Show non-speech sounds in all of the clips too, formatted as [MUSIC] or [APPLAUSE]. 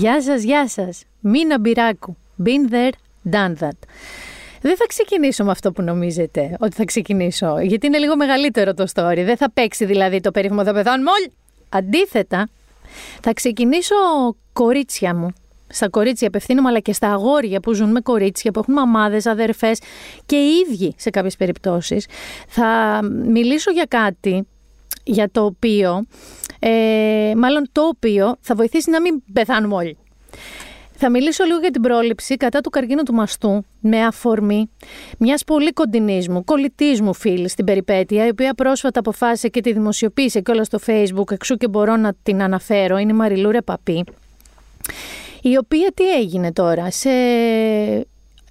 Γεια σας, γεια σας. Μίνα Μπυράκου. Been there, done that. Δεν θα ξεκινήσω με αυτό που νομίζετε ότι θα ξεκινήσω, γιατί είναι λίγο μεγαλύτερο το story. Δεν θα παίξει δηλαδή το περίφημο «Θα πεθάνουμε όλοι». Αντίθετα, θα ξεκινήσω κορίτσια μου. Στα κορίτσια απευθύνομαι, αλλά και στα αγόρια που ζουν με κορίτσια, που έχουν μαμάδες, αδερφές και οι ίδιοι σε κάποιες περιπτώσεις. Θα μιλήσω για κάτι για το οποίο ε, μάλλον το οποίο θα βοηθήσει να μην πεθάνουμε όλοι. Θα μιλήσω λίγο για την πρόληψη κατά του καρκίνου του μαστού με αφορμή μιας πολύ κοντινής μου, κολλητής μου φίλης στην περιπέτεια, η οποία πρόσφατα αποφάσισε και τη δημοσιοποίησε και όλα στο Facebook, εξού και μπορώ να την αναφέρω. Είναι η Μαριλούρε Παπή. Η οποία τι έγινε τώρα, σε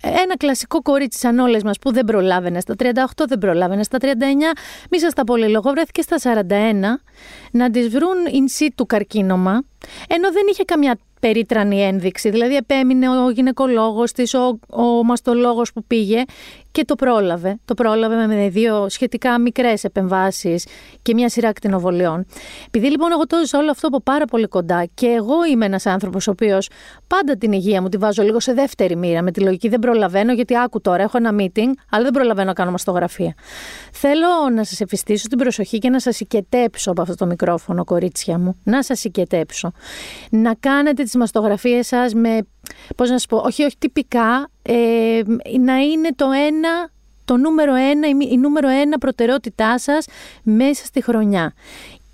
ένα κλασικό κορίτσι σαν όλες μας που δεν προλάβαινε στα 38, δεν προλάβαινε στα 39, μη σας τα πολύ λόγο, βρέθηκε στα 41 να τη βρουν in situ καρκίνωμα, ενώ δεν είχε καμιά περίτρανη ένδειξη. Δηλαδή, επέμεινε ο γυναικολόγος της, ο, ο μαστολόγος που πήγε και το πρόλαβε. Το πρόλαβε με δύο σχετικά μικρές επεμβάσεις και μια σειρά ακτινοβολιών. Επειδή λοιπόν εγώ το ζω όλο αυτό από πάρα πολύ κοντά και εγώ είμαι ένας άνθρωπος ο οποίος πάντα την υγεία μου τη βάζω λίγο σε δεύτερη μοίρα. Με τη λογική δεν προλαβαίνω, γιατί άκου τώρα, έχω ένα meeting, αλλά δεν προλαβαίνω να κάνω μαστογραφία. Θέλω να σας εφιστήσω την προσοχή και να σας οικετέψω από αυτό το μικρόφωνο, κορίτσια μου. Να σας οικετέψω. Να κάνετε τις μαστογραφίες σας με πώς να σου πω, όχι, όχι τυπικά, ε, να είναι το ένα, το νούμερο ένα, η, νούμερο ένα προτεραιότητά σας μέσα στη χρονιά.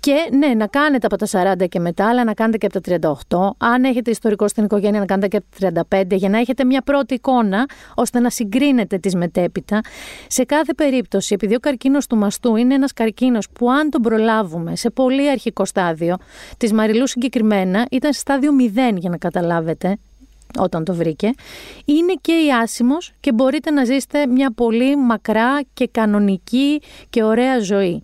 Και ναι, να κάνετε από τα 40 και μετά, αλλά να κάνετε και από τα 38. Αν έχετε ιστορικό στην οικογένεια, να κάνετε και από τα 35, για να έχετε μια πρώτη εικόνα, ώστε να συγκρίνετε τις μετέπειτα. Σε κάθε περίπτωση, επειδή ο καρκίνος του μαστού είναι ένας καρκίνος που, αν τον προλάβουμε σε πολύ αρχικό στάδιο, της Μαριλού συγκεκριμένα, ήταν σε στάδιο 0 για να καταλάβετε, όταν το βρήκε, είναι και η άσημος και μπορείτε να ζήσετε μια πολύ μακρά και κανονική και ωραία ζωή.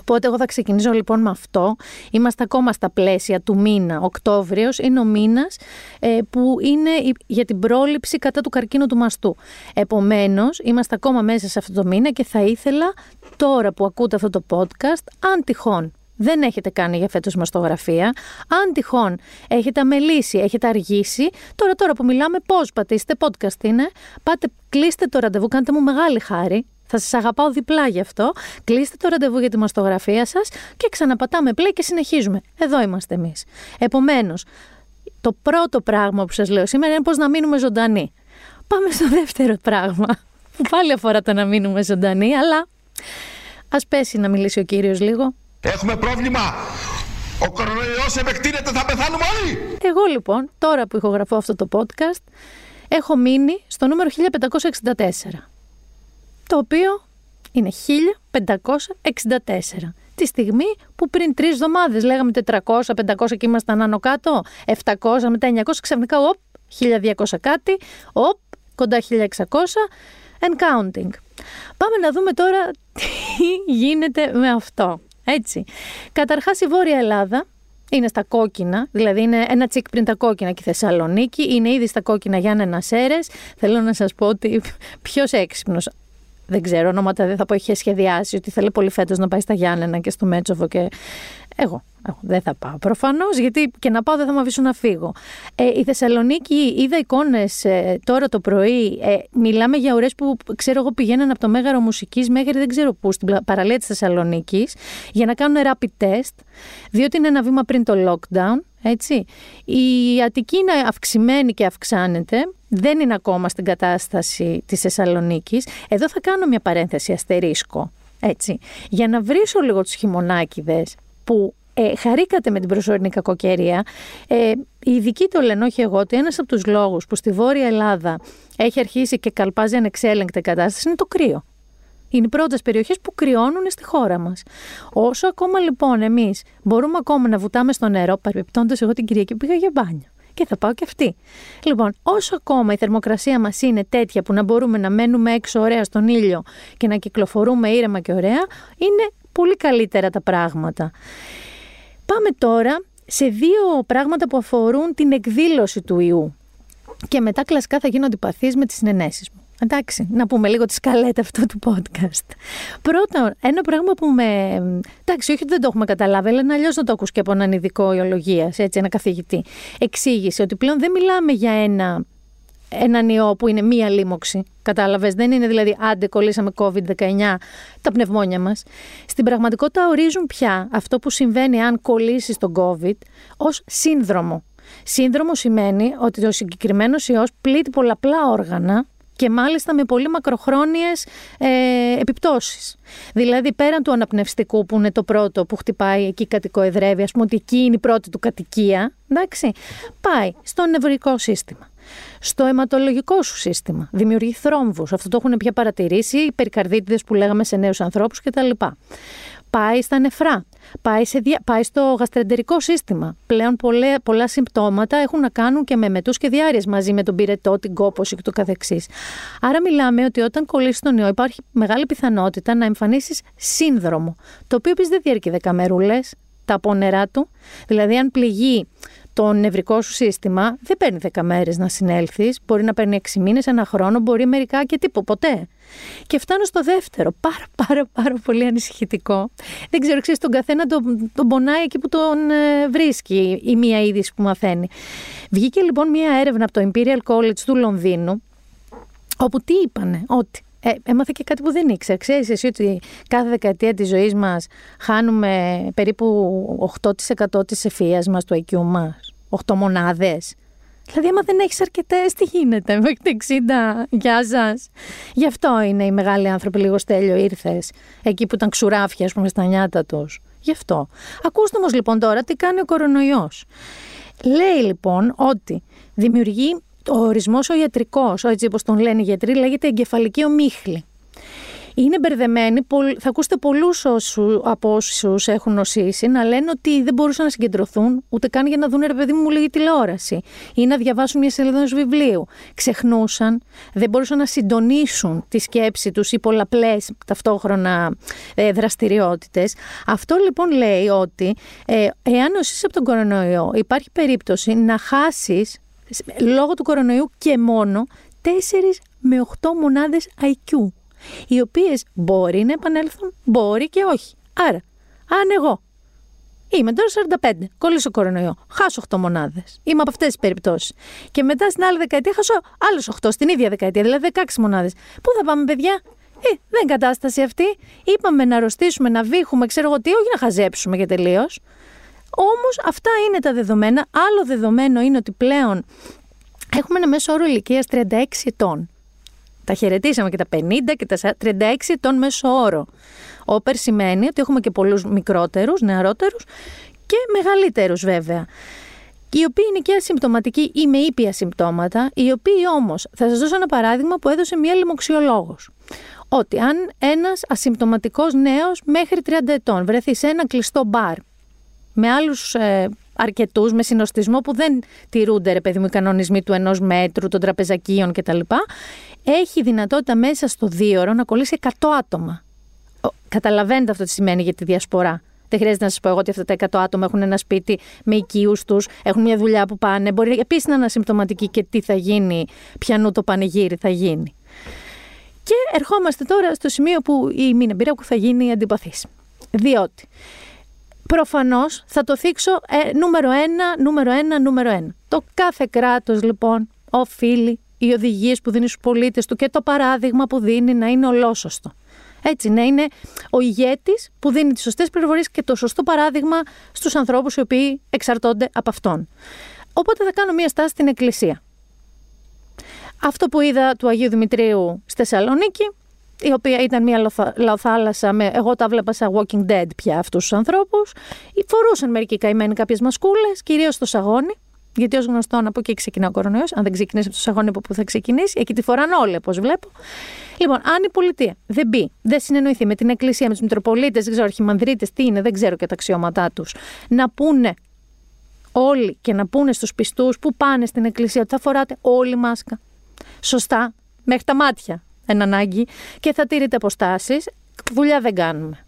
Οπότε εγώ θα ξεκινήσω λοιπόν με αυτό. Είμαστε ακόμα στα πλαίσια του μήνα, Οκτώβριος, είναι ο μήνας ε, που είναι για την πρόληψη κατά του καρκίνου του μαστού. Επομένως, είμαστε ακόμα μέσα σε αυτό το μήνα και θα ήθελα τώρα που ακούτε αυτό το podcast, αν τυχόν δεν έχετε κάνει για φέτος μαστογραφία. Αν τυχόν έχετε αμελήσει, έχετε αργήσει, τώρα τώρα που μιλάμε πώς πατήστε, podcast είναι, πάτε κλείστε το ραντεβού, κάντε μου μεγάλη χάρη, θα σας αγαπάω διπλά γι' αυτό. Κλείστε το ραντεβού για τη μαστογραφία σας και ξαναπατάμε play και συνεχίζουμε. Εδώ είμαστε εμείς. Επομένως, το πρώτο πράγμα που σας λέω σήμερα είναι πώς να μείνουμε ζωντανοί. Πάμε στο δεύτερο πράγμα, που πάλι αφορά το να μείνουμε ζωντανοί, αλλά ας πέσει να μιλήσει ο κύριος λίγο. Έχουμε πρόβλημα. Ο κορονοϊός επεκτείνεται, θα πεθάνουμε όλοι. Εγώ λοιπόν, τώρα που ηχογραφώ αυτό το podcast, έχω μείνει στο νούμερο 1564. Το οποίο είναι 1564. Τη στιγμή που πριν τρεις εβδομάδες λέγαμε 400, 500 και ήμασταν άνω κάτω, 700, μετά 900, ξαφνικά, οπ, 1200 κάτι, οπ, κοντά 1600 and counting. Πάμε να δούμε τώρα [LAUGHS] τι γίνεται με αυτό. Έτσι. Καταρχάς η Βόρεια Ελλάδα είναι στα κόκκινα, δηλαδή είναι ένα τσικ πριν τα κόκκινα και η Θεσσαλονίκη, είναι ήδη στα κόκκινα για ένα Σέρε. Θέλω να σας πω ότι [LAUGHS] ποιος έξυπνος δεν ξέρω, ονόματα δεν θα πω, είχε σχεδιάσει ότι θέλει πολύ φέτος να πάει στα Γιάννενα και στο Μέτσοβο και εγώ. Εγώ δεν θα πάω προφανώς, γιατί και να πάω δεν θα με αφήσουν να φύγω. Ε, η Θεσσαλονίκη, είδα εικόνες ε, τώρα το πρωί. Ε, μιλάμε για ώρε που ξέρω εγώ πηγαίνουν από το μέγαρο μουσικής μέχρι δεν ξέρω πού, στην παραλία της Θεσσαλονίκης, για να κάνουν rapid test, διότι είναι ένα βήμα πριν το lockdown. Έτσι. Η Αττική είναι αυξημένη και αυξάνεται. Δεν είναι ακόμα στην κατάσταση της Θεσσαλονίκης. Εδώ θα κάνω μια παρένθεση αστερίσκο. Έτσι. Για να βρίσω λίγο τους χειμωνάκιδες που ε, χαρήκατε με την προσωρινή κακοκαιρία. Ε, οι ειδικοί το λένε, όχι εγώ, ότι ένας από τους λόγους που στη Βόρεια Ελλάδα έχει αρχίσει και καλπάζει ανεξέλεγκτη κατάσταση είναι το κρύο. Είναι οι πρώτες περιοχές που κρυώνουν στη χώρα μας. Όσο ακόμα λοιπόν εμείς μπορούμε ακόμα να βουτάμε στο νερό, παρεμπιπτόντω εγώ την Κυριακή πήγα για μπάνιο. Και θα πάω και αυτή. Λοιπόν, όσο ακόμα η θερμοκρασία μας είναι τέτοια που να μπορούμε να μένουμε έξω ωραία στον ήλιο και να κυκλοφορούμε ήρεμα και ωραία, είναι πολύ καλύτερα τα πράγματα. Πάμε τώρα σε δύο πράγματα που αφορούν την εκδήλωση του ιού. Και μετά κλασικά θα γίνω αντιπαθής με τις συνενέσεις μου. Εντάξει, να πούμε λίγο τη σκαλέτα αυτού του podcast. Πρώτον, ένα πράγμα που με. Εντάξει, όχι ότι δεν το έχουμε καταλάβει, αλλά αλλιώς να το ακούς και από έναν ειδικό ιολογίας, έτσι, ένα καθηγητή. Εξήγησε ότι πλέον δεν μιλάμε για ένα έναν ιό που είναι μία λίμωξη. Κατάλαβες; Δεν είναι δηλαδή άντε κολλήσαμε COVID-19 τα πνευμόνια μας. Στην πραγματικότητα ορίζουν πια αυτό που συμβαίνει αν κολλήσεις τον COVID ως σύνδρομο. Σύνδρομο σημαίνει ότι ο συγκεκριμένος ιός πλήττει πολλαπλά όργανα και μάλιστα με πολύ μακροχρόνιες ε, επιπτώσεις. Δηλαδή πέραν του αναπνευστικού που είναι το πρώτο που χτυπάει εκεί κατοικοεδρεύει, ας πούμε ότι εκεί είναι η πρώτη του κατοικία, εντάξει, πάει στο νευρικό σύστημα στο αιματολογικό σου σύστημα. Δημιουργεί θρόμβους. Αυτό το έχουν πια παρατηρήσει οι περικαρδίτιδες που λέγαμε σε νέους ανθρώπους κτλ. Πάει στα νεφρά, πάει, σε, πάει στο γαστρεντερικό σύστημα. Πλέον πολλά, πολλά συμπτώματα έχουν να κάνουν και με μετούς και διάρειες μαζί με τον πυρετό, την κόπωση και το καθεξής. Άρα μιλάμε ότι όταν κολλήσεις τον ιό υπάρχει μεγάλη πιθανότητα να εμφανίσεις σύνδρομο, το οποίο επίσης δεν διαρκεί δεκαμερούλες, τα πόνερά του. Δηλαδή αν πληγεί το νευρικό σου σύστημα δεν παίρνει 10 μέρες να συνέλθεις. Μπορεί να παίρνει 6 μήνες, ένα χρόνο, μπορεί μερικά και τίποτα, ποτέ. Και φτάνω στο δεύτερο. Πάρα, πάρα, πάρα πολύ ανησυχητικό. Δεν ξέρω, ξέρεις, τον καθένα τον, τον πονάει εκεί που τον ε, βρίσκει η μία είδηση που μαθαίνει. Βγήκε λοιπόν μία έρευνα από το Imperial College του Λονδίνου, όπου τι είπανε, ότι ε, έμαθα και κάτι που δεν ήξερα. Ξέρεις εσύ ότι κάθε δεκαετία της ζωής μας χάνουμε περίπου 8% της ευφυΐας μας, του IQ μας; 8 μονάδες; Δηλαδή, άμα δεν έχεις αρκετές, τι γίνεται, μέχρι 60, γεια σα. Γι' αυτό είναι οι μεγάλοι άνθρωποι λίγο στέλιο ήρθες, εκεί που ήταν ξουράφια, ας πούμε, στα νιάτα τους. Γι' αυτό. Ακούστε όμως λοιπόν τώρα τι κάνει ο κορονοϊός. Λέει λοιπόν ότι δημιουργεί ο ορισμός ο ιατρικός, έτσι όπως τον λένε οι γιατροί, λέγεται εγκεφαλική ομίχλη. Είναι μπερδεμένοι, θα ακούσετε πολλούς από όσους έχουν νοσήσει να λένε ότι δεν μπορούσαν να συγκεντρωθούν ούτε καν για να δουν ρε παιδί μου λίγη τηλεόραση ή να διαβάσουν μια σελίδα ενός βιβλίου. Ξεχνούσαν, δεν μπορούσαν να συντονίσουν τη σκέψη τους ή πολλαπλές ταυτόχρονα ε, δραστηριότητες. Αυτό λοιπόν λέει ότι ε, εάν νοσήσεις από τον κορονοϊό, υπάρχει περίπτωση να χάσεις λόγω του κορονοϊού και μόνο 4 με 8 μονάδες IQ, οι οποίες μπορεί να επανέλθουν, μπορεί και όχι. Άρα, αν εγώ είμαι τώρα 45, κολλήσω κορονοϊό, χάσω 8 μονάδες, είμαι από αυτές τις περιπτώσεις και μετά στην άλλη δεκαετία χάσω άλλες 8 στην ίδια δεκαετία, δηλαδή 16 μονάδες. Πού θα πάμε παιδιά, ε, δεν κατάσταση αυτή. Είπαμε να αρρωστήσουμε, να βήχουμε, ξέρω εγώ τι, όχι να χαζέψουμε και τελείως. Όμως αυτά είναι τα δεδομένα. Άλλο δεδομένο είναι ότι πλέον έχουμε ένα μέσο όρο ηλικίας 36 ετών. Τα χαιρετήσαμε και τα 50 και τα 36 ετών μέσο όρο. Όπερ σημαίνει ότι έχουμε και πολλούς μικρότερους, νεαρότερους και μεγαλύτερους βέβαια. Οι οποίοι είναι και ασυμπτωματικοί ή με ήπια συμπτώματα, οι οποίοι όμως, θα σας δώσω ένα παράδειγμα που έδωσε μία λοιμοξιολόγος. Ότι αν ένας ασυμπτωματικός νέος μέχρι 30 ετών βρεθεί σε ένα κλειστό μπαρ με άλλους ε, αρκετούς, με συνοστισμό που δεν τηρούνται, ρε παιδί μου, οι κανονισμοί του ενός μέτρου, των τραπεζακίων κτλ., έχει δυνατότητα μέσα στο δύο ώρο να κολλήσει 100 άτομα. Καταλαβαίνετε αυτό τι σημαίνει για τη διασπορά. Δεν χρειάζεται να σας πω εγώ ότι αυτά τα 100 άτομα έχουν ένα σπίτι με οικείους τους, έχουν μια δουλειά που πάνε. Μπορεί επίσης να είναι ασυμπτωματική και τι θα γίνει, πιανού το πανηγύρι θα γίνει. Και ερχόμαστε τώρα στο σημείο που η Μίνα Μπυράκου θα γίνει αντιπαθής. Διότι Προφανώς θα το θίξω ε, νούμερο ένα, νούμερο ένα, νούμερο ένα. Το κάθε κράτος λοιπόν οφείλει οι οδηγίες που δίνει στους πολίτες του και το παράδειγμα που δίνει να είναι ολόσωστο. Έτσι, να είναι ο ηγέτης που δίνει τις σωστές πληροφορίες και το σωστό παράδειγμα στους ανθρώπους οι οποίοι εξαρτώνται από αυτόν. Οπότε θα κάνω μία στάση στην Εκκλησία. Αυτό που είδα του Αγίου Δημητρίου στη Θεσσαλονίκη η οποία ήταν μια λαοθάλασσα με, εγώ τα βλέπα σαν walking dead πια αυτούς τους ανθρώπους. Φορούσαν μερικοί καημένοι κάποιες μασκούλες, κυρίως στο σαγόνι, γιατί ως γνωστό από εκεί ξεκινά ο κορονοϊός. Αν δεν ξεκινήσει από το σαγόνι, από πού θα ξεκινήσει. Εκεί τη φοράνε όλοι, όπως βλέπω. Λοιπόν, αν η πολιτεία δεν μπει, δεν συνεννοηθεί με την Εκκλησία, με τους Μητροπολίτες, δεν ξέρω, αρχιμανδρίτες, τι είναι, δεν ξέρω και τα αξιώματά τους, να πούνε όλοι και να πούνε στους πιστούς που πάνε στην Εκκλησία ότι θα φοράτε όλη μάσκα. Σωστά, μέχρι τα μάτια εν ανάγκη και θα τηρείτε αποστάσεις. Δουλειά δεν κάνουμε.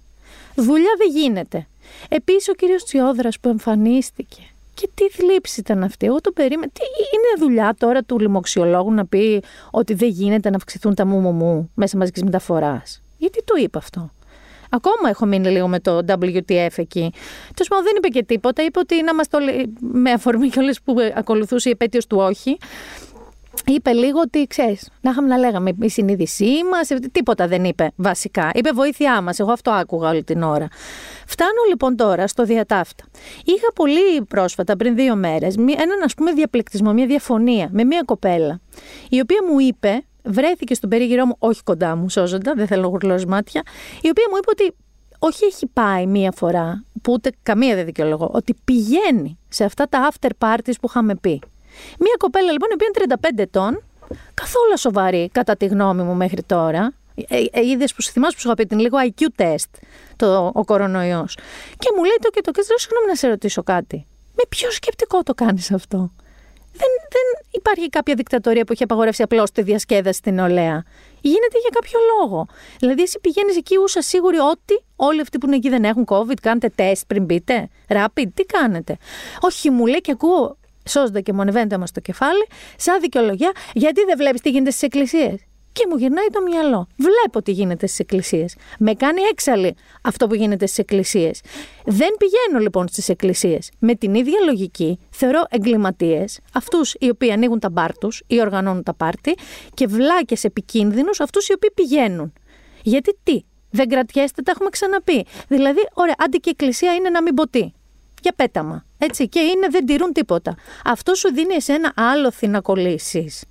Δουλειά δεν γίνεται. Επίσης, ο κύριος Τσιόδρας που εμφανίστηκε Και τι θλίψη ήταν αυτή. Εγώ το περίμενα. Τι είναι δουλειά τώρα του λοιμοξιολόγου να πει ότι δεν γίνεται να αυξηθούν τα μου μου μέσα μαζικής μεταφοράς; Γιατί το είπε αυτό; Ακόμα έχω μείνει λίγο με το WTF εκεί. Τέλος πάντων, δεν είπε και τίποτα. Είπε ότι να είμαστε όλοι με αφορμή και όλε που ακολουθούσε η επέτειος του όχι. Είπε λίγο ότι ξέρεις, να είχαμε να λέγαμε η συνείδησή μας, τίποτα δεν είπε βασικά. Είπε βοήθειά μας. Εγώ αυτό άκουγα όλη την ώρα. Φτάνω λοιπόν τώρα στο διατάφτα. Είχα πολύ πρόσφατα, πριν δύο μέρες, έναν ας πούμε διαπληκτισμό, μια διαφωνία με μια κοπέλα, η οποία μου είπε, βρέθηκε στον περίγυρό μου, όχι κοντά μου, σώζοντα, δεν θέλω γουρλώσει μάτια, η οποία μου είπε ότι όχι έχει πάει μία φορά, που ούτε καμία δεν δικαιολογώ, ότι πηγαίνει σε αυτά τα after parties που είχαμε πει. Μία κοπέλα λοιπόν, η οποία είναι 35 ετών, καθόλου σοβαρή κατά τη γνώμη μου μέχρι τώρα. Ε, ε, Είδες που θυμάσαι που σου είχα πει την λίγο IQ test, το, ο κορονοϊός. Και μου λέει το και το και λέω συγγνώμη να σε ρωτήσω κάτι. Με ποιο σκεπτικό το κάνεις αυτό; Δεν, δεν υπάρχει κάποια δικτατορία που έχει απαγορεύσει απλώς τη διασκέδαση στην νεολαία. Γίνεται για κάποιο λόγο. Δηλαδή, εσύ πηγαίνεις εκεί ούσα σίγουρη ότι όλοι αυτοί που είναι εκεί δεν έχουν COVID, κάνετε τεστ πριν μπείτε. Rapid, τι κάνετε; Όχι, μου λέει και ακούω σώζονται και μονευαίνεται μα το κεφάλι, σαν δικαιολογία, γιατί δεν βλέπεις τι γίνεται στις εκκλησίες. Και μου γυρνάει το μυαλό. Βλέπω τι γίνεται στις εκκλησίες. Με κάνει έξαλλη αυτό που γίνεται στις εκκλησίες. Δεν πηγαίνω λοιπόν στις εκκλησίες. Με την ίδια λογική θεωρώ εγκληματίες αυτούς οι οποίοι ανοίγουν τα μπάρ τους ή οργανώνουν τα πάρτι και βλάκε επικίνδυνους αυτούς οι οποίοι πηγαίνουν. Γιατί τι, δεν κρατιέστε, τα έχουμε ξαναπεί. Δηλαδή, ωραία, άντι και η εκκλησία είναι να μην ποτεί για πέταμα. Έτσι, και είναι, δεν τηρούν τίποτα. Αυτό σου δίνει εσένα άλλο να κολλήσεις.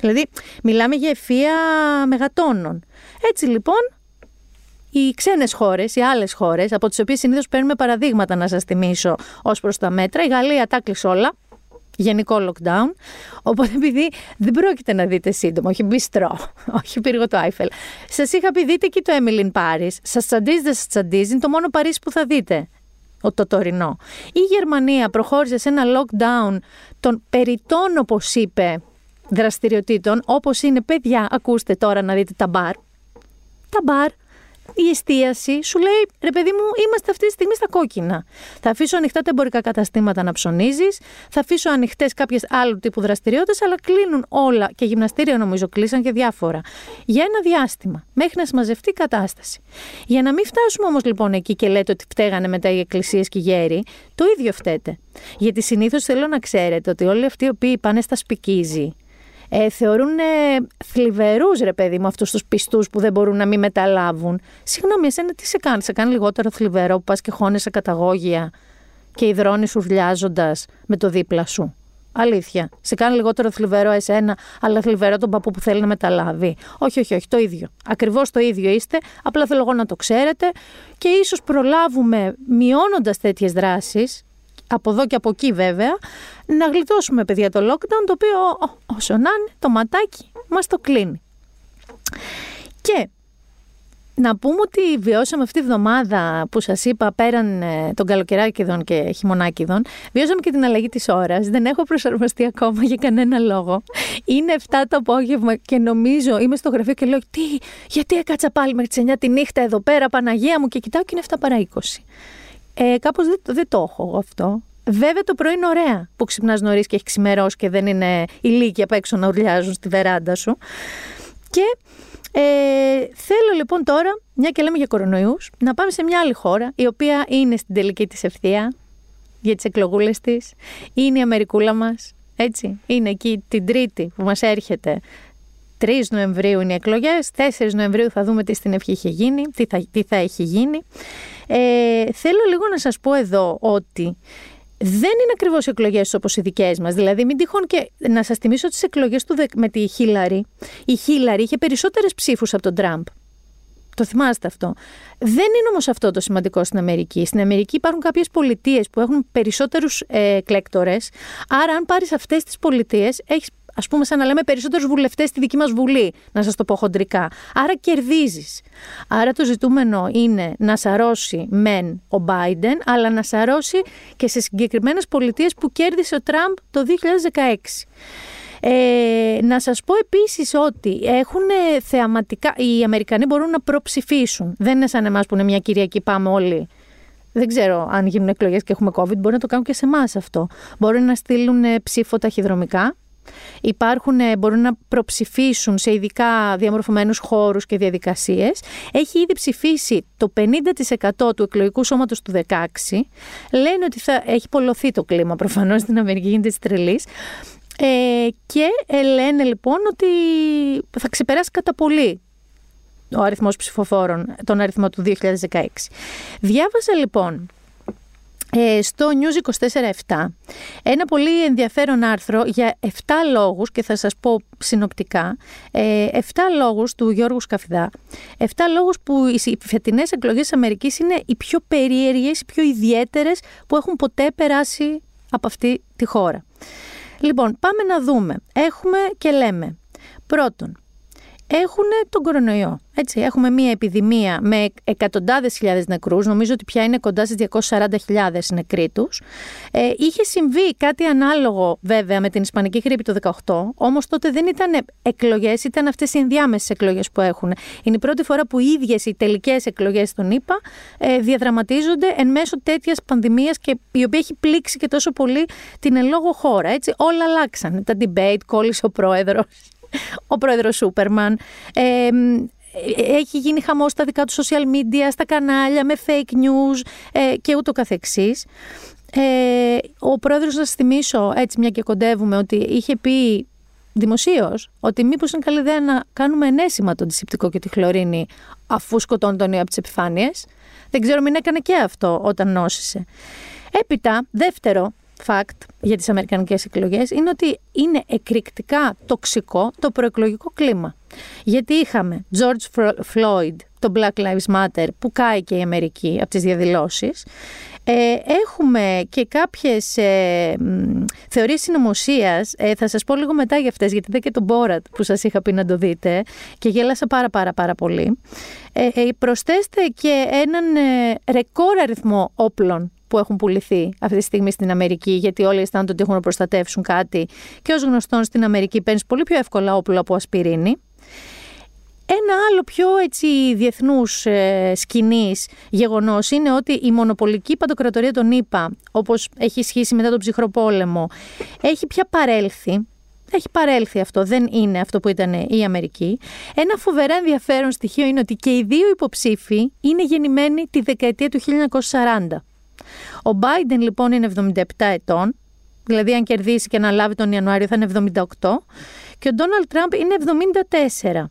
Δηλαδή, μιλάμε για ευθεία μεγατόνων. Έτσι λοιπόν, οι ξένες χώρες, οι άλλες χώρες, από τις οποίες συνήθως παίρνουμε παραδείγματα να σας θυμίσω ως προς τα μέτρα, η Γαλλία τα κλείσει όλα. Γενικό lockdown. Οπότε, επειδή δεν πρόκειται να δείτε σύντομα, όχι μπιστρό, [LAUGHS] όχι πύργο το Άιφελ, σας είχα πει δείτε και το Emily Paris. Σας τσαντίζει, δεν σας τσαντίζει, είναι το μόνο Παρίσι που θα δείτε το τωρινό. Η Γερμανία προχώρησε σε ένα lockdown των περιττών, όπως είπε, δραστηριοτήτων, όπως είναι, παιδιά, ακούστε τώρα να δείτε τα μπαρ. Τα μπαρ η εστίαση σου λέει ρε παιδί μου, είμαστε αυτή τη στιγμή στα κόκκινα. Θα αφήσω ανοιχτά τα εμπορικά καταστήματα να ψωνίζεις, θα αφήσω ανοιχτές κάποιες άλλου τύπου δραστηριότητες, αλλά κλείνουν όλα και γυμναστήρια νομίζω κλείσαν και διάφορα. Για ένα διάστημα, μέχρι να συμμαζευτεί η κατάσταση. Για να μην φτάσουμε όμως λοιπόν εκεί και λέτε ότι φταίγανε μετά οι εκκλησίες και οι γέροι, το ίδιο φταίτε. Γιατί συνήθως θέλω να ξέρετε ότι όλοι αυτοί οι οποίοι πάνε στα σπικίζι, ε, θεωρούν ε, θλιβερούς ρε παιδί μου αυτούς τους πιστούς που δεν μπορούν να μην μεταλάβουν. Συγγνώμη, εσένα τι σε κάνει, σε κάνει λιγότερο θλιβερό που πας και χώνεσαι καταγόγια και υδρώνεις ουρλιάζοντας με το δίπλα σου. Αλήθεια. Σε κάνει λιγότερο θλιβερό εσένα, αλλά θλιβερό τον παππού που θέλει να μεταλάβει. Όχι, όχι, όχι, το ίδιο. Ακριβώς το ίδιο είστε. Απλά θέλω εγώ να το ξέρετε και ίσως προλάβουμε μειώνοντας τέτοιες δράσεις από εδώ και από εκεί βέβαια, να γλιτώσουμε παιδιά το lockdown, το οποίο όσο να είναι, το ματάκι μας το κλείνει. Και να πούμε ότι βιώσαμε αυτή τη βδομάδα που σας είπα πέραν ε, των καλοκαιράκιδων και χειμωνάκιδων, βιώσαμε και την αλλαγή της ώρας. Δεν έχω προσαρμοστεί ακόμα για κανένα λόγο. Είναι 7 το απόγευμα και νομίζω είμαι στο γραφείο και λέω τι, γιατί έκατσα πάλι μέχρι τις 9 τη νύχτα εδώ πέρα Παναγία μου και κοιτάω και είναι 7 παρά 20. Ε, κάπως δεν, δεν το έχω αυτό. Βέβαια το πρωί είναι ωραία που ξυπνάς νωρίς και έχεις ξημερώσει και δεν είναι ηλίκια απ' έξω να ουρλιάζουν στη βεράντα σου. Και ε, θέλω λοιπόν τώρα, μια και λέμε για κορονοϊούς, να πάμε σε μια άλλη χώρα, η οποία είναι στην τελική της ευθεία για τις εκλογούλες της. Είναι η Αμερικούλα μας, έτσι. Είναι εκεί την Τρίτη που μας έρχεται 3 Νοεμβρίου είναι οι εκλογές, 4 Νοεμβρίου θα δούμε τι στην ευχή έχει γίνει, τι θα, τι θα έχει γίνει. Ε, θέλω λίγο να σας πω εδώ ότι δεν είναι ακριβώς οι εκλογές όπως οι δικές μας. Δηλαδή, μην τυχόν και να σας θυμίσω τις εκλογές του με τη Χίλαρη. Η Χίλαρη είχε περισσότερες ψήφους από τον Τραμπ. Το θυμάστε αυτό. Δεν είναι όμως αυτό το σημαντικό στην Αμερική. Στην Αμερική υπάρχουν κάποιες πολιτείες που έχουν περισσότερους ε, εκλέκτορε. Άρα, αν πάρεις αυτές τις πολιτείες, έχεις ας πούμε, σαν να λέμε περισσότερους βουλευτές στη δική μας Βουλή, να σας το πω χοντρικά. Άρα κερδίζεις. Άρα το ζητούμενο είναι να σαρώσει μεν ο Biden, αλλά να σαρώσει και σε συγκεκριμένες πολιτείες που κέρδισε ο Τραμπ το 2016. Ε, να σας πω επίσης ότι έχουν θεαματικά, οι Αμερικανοί μπορούν να προψηφίσουν. Δεν είναι σαν εμάς που είναι μια Κυριακή πάμε όλοι δεν ξέρω αν γίνουν εκλογές και έχουμε COVID, μπορεί να το κάνουν και σε εμάς αυτό. Μπορεί να στείλουν ε, ψήφο ταχυδρομικά. Υπάρχουν, ε, μπορούν να προψηφίσουν σε ειδικά διαμορφωμένους χώρους και διαδικασίες. Έχει ήδη ψηφίσει το 50% του εκλογικού σώματος του 16. Λένε ότι θα έχει πολλωθεί το κλίμα προφανώς στην Αμερική, γίνεται της τρελής. Ε, και ε, λένε λοιπόν ότι θα ξεπεράσει κατά πολύ ο αριθμός ψηφοφόρων, τον αριθμό του 2016. Διάβασα λοιπόν ε, στο News 24-7 ένα πολύ ενδιαφέρον άρθρο για 7 λόγους και θα σας πω συνοπτικά 7 ε, λόγους του Γιώργου Σκαφιδά 7 λόγους που οι φετινές εκλογές της Αμερικής είναι οι πιο περίεργες, οι πιο ιδιαίτερες που έχουν ποτέ περάσει από αυτή τη χώρα. Λοιπόν, πάμε να δούμε. Έχουμε και λέμε. Πρώτον, έχουν τον κορονοϊό. Έτσι, έχουμε μία επιδημία με εκατοντάδες χιλιάδες νεκρούς, νομίζω ότι πια είναι κοντά στις 240.000 νεκροί τους. Ε, είχε συμβεί κάτι ανάλογο βέβαια με την Ισπανική γρήπη το 18, όμως τότε δεν ήταν εκλογές, ήταν αυτές οι ενδιάμεσες εκλογές που έχουν. Είναι η πρώτη φορά που οι ίδιες οι τελικές εκλογές των ΗΠΑ ε, διαδραματίζονται εν μέσω τέτοιας πανδημίας και η οποία έχει πλήξει και τόσο πολύ την ελόγω χώρα. Έτσι, όλα αλλάξαν. Τα debate, κόλλησε ο πρόεδρος ο πρόεδρος Σούπερμαν. Ε, έχει γίνει χαμός στα δικά του social media, στα κανάλια, με fake news ε, και ούτω καθεξής. Ε, ο πρόεδρος, να σας θυμίσω, έτσι μια και κοντεύουμε, ότι είχε πει δημοσίως ότι μήπως είναι καλή ιδέα να κάνουμε ενέσιμα το αντισηπτικό και τη χλωρίνη αφού σκοτώνει τον ιό από τις επιφάνειες. Δεν ξέρω, μην έκανε και αυτό όταν νόσησε. Έπειτα, δεύτερο, fact για τις αμερικανικές εκλογές είναι ότι είναι εκρηκτικά τοξικό το προεκλογικό κλίμα. Γιατί είχαμε George Floyd, το Black Lives Matter που κάει και η Αμερική από τις διαδηλώσεις. Ε, έχουμε και κάποιες ε, θεωρίες συνωμοσίας. Ε, θα σας πω λίγο μετά για αυτές, γιατί δεν και τον Μπόρατ που σας είχα πει να το δείτε και γέλασα πάρα πάρα πάρα πολύ. Ε, ε προσθέστε και έναν ε, ρεκόρ αριθμό όπλων που έχουν πουληθεί αυτή τη στιγμή στην Αμερική, γιατί όλοι αισθάνονται ότι έχουν να προστατεύσουν κάτι. Και ως γνωστόν στην Αμερική παίρνεις πολύ πιο εύκολα όπλο από ασπιρίνη. Ένα άλλο πιο έτσι διεθνούς ε, σκηνής γεγονός είναι ότι η μονοπολική παντοκρατορία των ΗΠΑ, όπως έχει ισχύσει μετά τον ψυχροπόλεμο, έχει πια παρέλθει έχει παρέλθει αυτό, δεν είναι αυτό που ήταν η Αμερική. Ένα φοβερά ενδιαφέρον στοιχείο είναι ότι και οι δύο υποψήφοι είναι γεννημένοι τη δεκαετία του 1940. Ο Biden λοιπόν είναι 77 ετών, δηλαδή αν κερδίσει και να λάβει τον Ιανουάριο θα είναι 78 και ο Ντόναλτ Τραμπ είναι 74.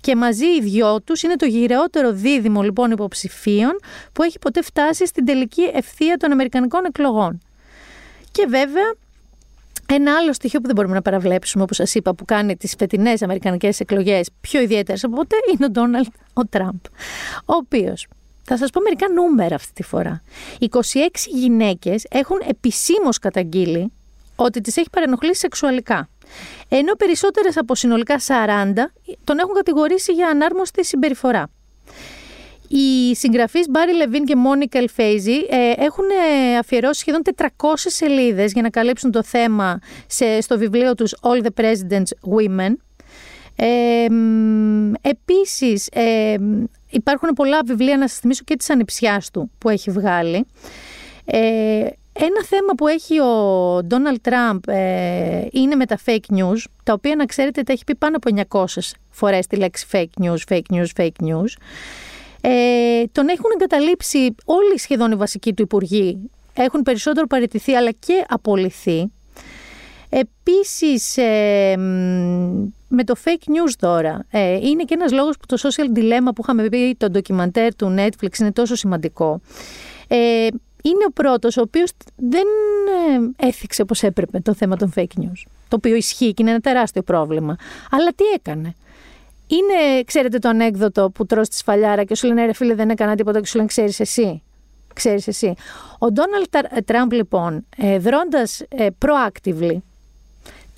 Και μαζί οι δυο τους είναι το γυρεότερο δίδυμο λοιπόν υποψηφίων που έχει ποτέ φτάσει στην τελική ευθεία των Αμερικανικών εκλογών. Και βέβαια ένα άλλο στοιχείο που δεν μπορούμε να παραβλέψουμε, όπως σας είπα, που κάνει τις φετινές Αμερικανικές εκλογές πιο ιδιαίτερες από ποτέ, είναι ο Ντόναλτ ο Τραμπ. Ο οποίος θα σας πω μερικά νούμερα αυτή τη φορά. 26 γυναίκες έχουν επισήμως καταγγείλει ότι τις έχει παρενοχλήσει σεξουαλικά. Ενώ περισσότερες από συνολικά 40 τον έχουν κατηγορήσει για ανάρμοστη συμπεριφορά. Οι συγγραφείς Μπάρι Λεβίν και Μόνικα Ελφέιζη ε, έχουν ε, αφιερώσει σχεδόν 400 σελίδες για να καλύψουν το θέμα σε, στο βιβλίο τους All the President's Women. Ε, επίσης, ε, υπάρχουν πολλά βιβλία, να σας θυμίσω και της ανιψιάς του που έχει βγάλει. Ε, ένα θέμα που έχει ο Ντόναλτ Τραμπ ε, είναι με τα fake news, τα οποία να ξέρετε τα έχει πει πάνω από 900 φορές τη λέξη fake news, fake news, fake news. Ε, τον έχουν εγκαταλείψει όλοι σχεδόν οι βασικοί του υπουργοί. Έχουν περισσότερο παραιτηθεί αλλά και απολυθεί. Επίσης, ε, με το fake news τώρα, ε, είναι και ένας λόγος που το social dilemma που είχαμε πει, το ντοκιμαντέρ του Netflix είναι τόσο σημαντικό. Ε, είναι ο πρώτος ο οποίος δεν ε, έθιξε όπως έπρεπε το θέμα των fake news. Το οποίο ισχύει και είναι ένα τεράστιο πρόβλημα. Αλλά τι έκανε; Είναι, ξέρετε το ανέκδοτο που τρως τη σφαλιάρα και σου λένε ρε φίλε δεν έκανα τίποτα και σου λένε ξέρεις εσύ. Ξέρεις εσύ. Ο Ντόναλτ Τραμπ λοιπόν, ε, δρώντας ε, proactively,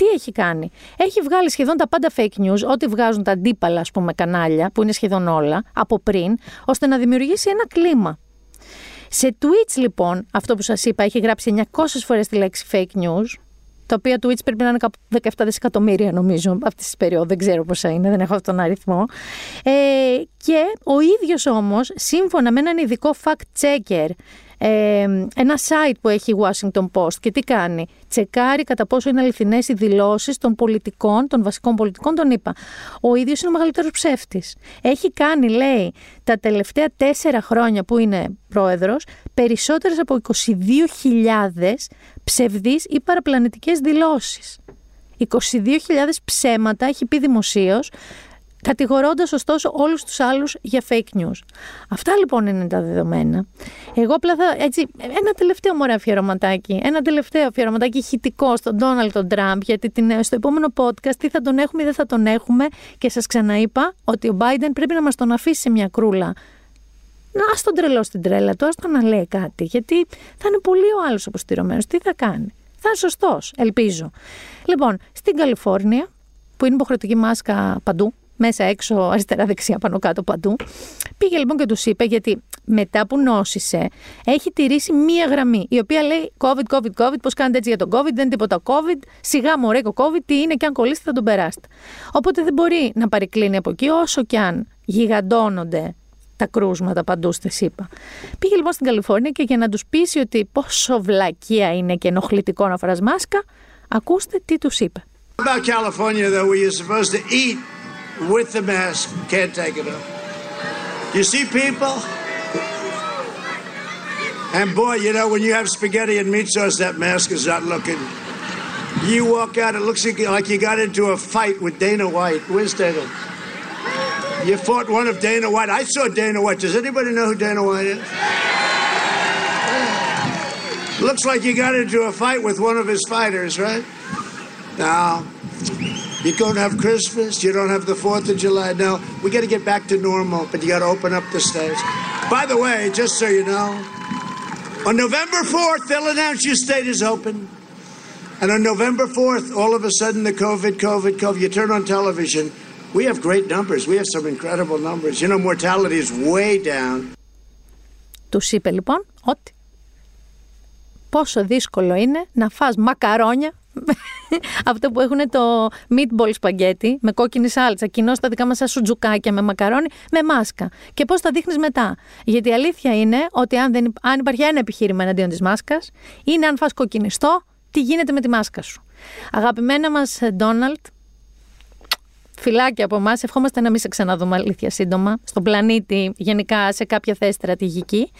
τι έχει κάνει; Έχει βγάλει σχεδόν τα πάντα fake news, ό,τι βγάζουν τα αντίπαλα, ας πούμε, κανάλια, που είναι σχεδόν όλα, από πριν, ώστε να δημιουργήσει ένα κλίμα. Σε tweets, λοιπόν, αυτό που σας είπα, έχει γράψει 900 φορές τη λέξη fake news, τα οποία tweets πρέπει να είναι κάπου 17 δισεκατομμύρια, νομίζω, αυτή τη περίοδο. Δεν ξέρω πόσα είναι, δεν έχω αυτόν τον αριθμό. Ε, και ο ίδιος όμως, σύμφωνα με έναν ειδικό fact checker ε, ένα site που έχει η Washington Post και τι κάνει; Τσεκάρει κατά πόσο είναι αληθινές οι δηλώσεις των πολιτικών, των βασικών πολιτικών, τον είπα. Ο ίδιος είναι ο μεγαλύτερος ψεύτης. Έχει κάνει, λέει, τα τελευταία τέσσερα χρόνια που είναι πρόεδρος, περισσότερες από 22.000 ψευδείς ή παραπλανητικές δηλώσεις. 22.000 ψέματα έχει πει δημοσίως, κατηγορώντας ωστόσο όλους τους άλλους για fake news. Αυτά λοιπόν είναι τα δεδομένα. Εγώ απλά θα, έτσι, ένα τελευταίο μωρέ αφιερωματάκι, ένα τελευταίο αφιερωματάκι ηχητικό στον Ντόναλτ τον Τραμπ, γιατί την, στο επόμενο podcast τι θα τον έχουμε ή δεν θα τον έχουμε και σας ξαναείπα ότι ο Biden πρέπει να μας τον αφήσει σε μια κρούλα να τον τρελό στην τρέλα του, τον να λέει κάτι, γιατί θα είναι πολύ ο άλλος αποστηρωμένος. Τι θα κάνει; Θα είναι σωστός, ελπίζω. Λοιπόν, στην Καλιφόρνια, που είναι υποχρεωτική μάσκα παντού, μέσα, έξω, αριστερά, δεξιά, πάνω κάτω, παντού. Πήγε λοιπόν και τους είπε, γιατί μετά που νόσησε, έχει τηρήσει μία γραμμή, η οποία λέει COVID, COVID, COVID, πώς κάνετε έτσι για τον COVID, δεν είναι τίποτα COVID, σιγά μωρέ το COVID, τι είναι και αν κολλήσετε θα τον περάσετε. Οπότε δεν μπορεί να παρεκκλίνει από εκεί, όσο και αν γιγαντώνονται τα κρούσματα παντού στη ΣΥΠΑ. Πήγε λοιπόν στην Καλιφόρνια και για να τους πείσει ότι πόσο βλακεία είναι και ενοχλητικό να φορά μάσκα, ακούστε τι τους είπε. About California, though, where you're supposed to eat with the mask, can't take it off. You see people? And boy, you know, when you have spaghetti and meat sauce, that mask is not looking. You walk out, it looks like you got into a fight with Dana White. Where's Dana? You fought one of Dana White. I saw Dana White. Does anybody know who Dana White is? Looks like you got into a fight with one of his fighters, right? Now, you don't have Christmas. You don't have the 4th of July. No, we got to get back to normal, but you got to open up the states. By the way, just so you know, on November 4th, they'll announce your state is open. And on November 4th, all of a sudden, the COVID, COVID, COVID, you turn on television, we have great numbers. We have some incredible numbers. You know, mortality is way down. Τους είπε λοιπόν ότι πόσο δύσκολο είναι να φας μακαρόνια αυτό που έχουν το meatball σπαγκέτι με κόκκινη σάλτσα, κοινώς στα δικά μας σαν σουτζουκάκια με μακαρόνι, με μάσκα. Και πώς τα δείχνεις μετά. Γιατί η αλήθεια είναι ότι αν, δεν, αν υπάρχει ένα επιχείρημα εναντίον της μάσκας, είναι αν φας κοκκινιστό, τι γίνεται με τη μάσκα σου. Αγαπημένα μας Ντόναλτ, φυλάκια από εμάς. Ευχόμαστε να μην σε ξαναδούμε αλήθεια σύντομα. Στον πλανήτη, γενικά σε κάποια θέση στρατηγική.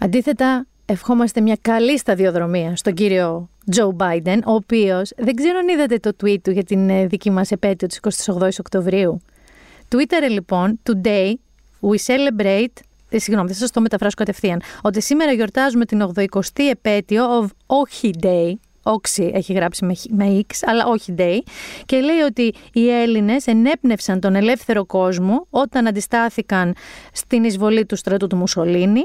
Αντίθετα, ευχόμαστε μια καλή σταδιοδρομία στον κύριο Τζο Biden, ο οποίος δεν ξέρω αν είδατε το tweet του για την ε, δική μας επέτειο της 28 Οκτωβρίου. Twitter λοιπόν, today we celebrate ε, συγγνώμη, θα σας το μεταφράσω κατευθείαν. Ότι σήμερα γιορτάζουμε την 80η επέτειο of Ochi Day, Όξι έχει γράψει με, με X, αλλά όχι Day. Και λέει ότι οι Έλληνες ενέπνευσαν τον ελεύθερο κόσμο όταν αντιστάθηκαν στην εισβολή του στρατού του Μουσολίνη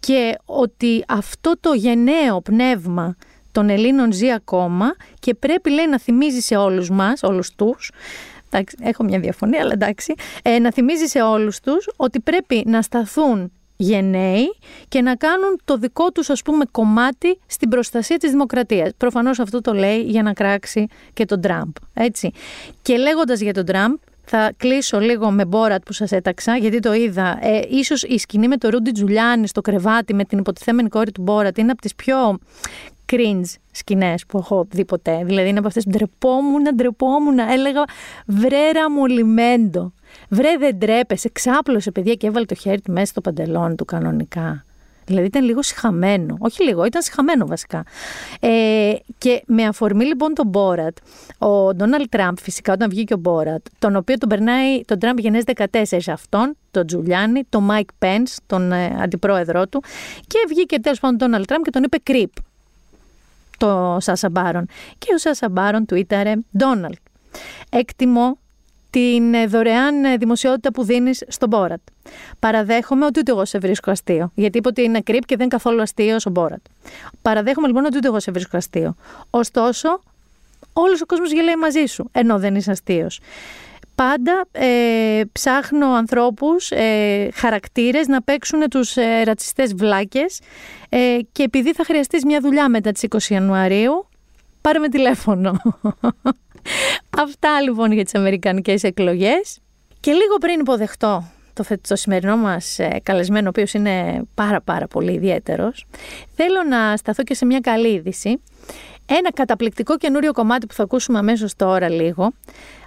και ότι αυτό το γενναίο πνεύμα των Ελλήνων ζει ακόμα και πρέπει λέει να θυμίζει σε όλους μας, όλους τους, έχω μια διαφωνία αλλά εντάξει, ε, να θυμίζει σε όλους τους ότι πρέπει να σταθούν γενναίοι και να κάνουν το δικό τους ας πούμε κομμάτι στην προστασία της δημοκρατίας. Προφανώς αυτό το λέει για να κράξει και τον Τραμπ. Έτσι. Και λέγοντας για τον Τραμπ, θα κλείσω λίγο με Μπόρατ που σας έταξα, γιατί το είδα. Ε, ίσως η σκηνή με το Ρούντι Τζουλιάνι στο κρεβάτι με την υποτιθέμενη κόρη του Μπόρατ είναι από τις πιο cringe σκηνές που έχω δει ποτέ. Δηλαδή είναι από αυτές που ντρεπόμουν, ντρεπόμουν, έλεγα βρέρα μου λιμέντο. Βρε δεν ντρέπεσαι, ξάπλωσε παιδιά και έβαλε το χέρι του μέσα στο παντελόνι του κανονικά. Δηλαδή ήταν λίγο συχαμένο. Όχι λίγο, ήταν συχαμένο βασικά. Ε, και με αφορμή λοιπόν τον Μπόρατ, ο Ντόναλτ Τραμπ, φυσικά όταν βγήκε ο Μπόρατ, τον οποίο τον περνάει τον Τραμπ γενεές 14 αυτόν, τον Τζουλιάνι, τον Μάικ Πένς, τον ε, αντιπρόεδρό του, και βγήκε τέλος πάντων τον Ντόναλτ Τραμπ και τον είπε creep το Σάσα Μπάρον. Και ο Σάσα Μπάρον τουίταρε Ντόναλτ. Εκτιμώ την ε, δωρεάν ε, δημοσιότητα που δίνεις στον Μπόρατ. Παραδέχομαι ότι ούτε εγώ σε βρίσκω αστείο. Γιατί είπε ότι είναι creep και δεν είναι καθόλου αστείο ο Μπόρατ. Παραδέχομαι λοιπόν ότι ούτε εγώ σε βρίσκω αστείο. Ωστόσο, όλος ο κόσμος γελάει μαζί σου, ενώ δεν είσαι αστείος. Πάντα ε, ψάχνω ανθρώπους, ε, χαρακτήρες να παίξουν τους ε, ρατσιστές βλάκες ε, και επειδή θα χρειαστείς μια δουλειά μετά τις 20 Ιανουαρίου, πάρε με τηλέφωνο. Αυτά λοιπόν για τις αμερικανικές εκλογές. Και λίγο πριν υποδεχτώ το, το σημερινό μας ε, καλεσμένο, ο οποίος είναι πάρα πάρα πολύ ιδιαίτερος, θέλω να σταθώ και σε μια καλή είδηση. Ένα καταπληκτικό καινούριο κομμάτι που θα ακούσουμε αμέσως τώρα λίγο,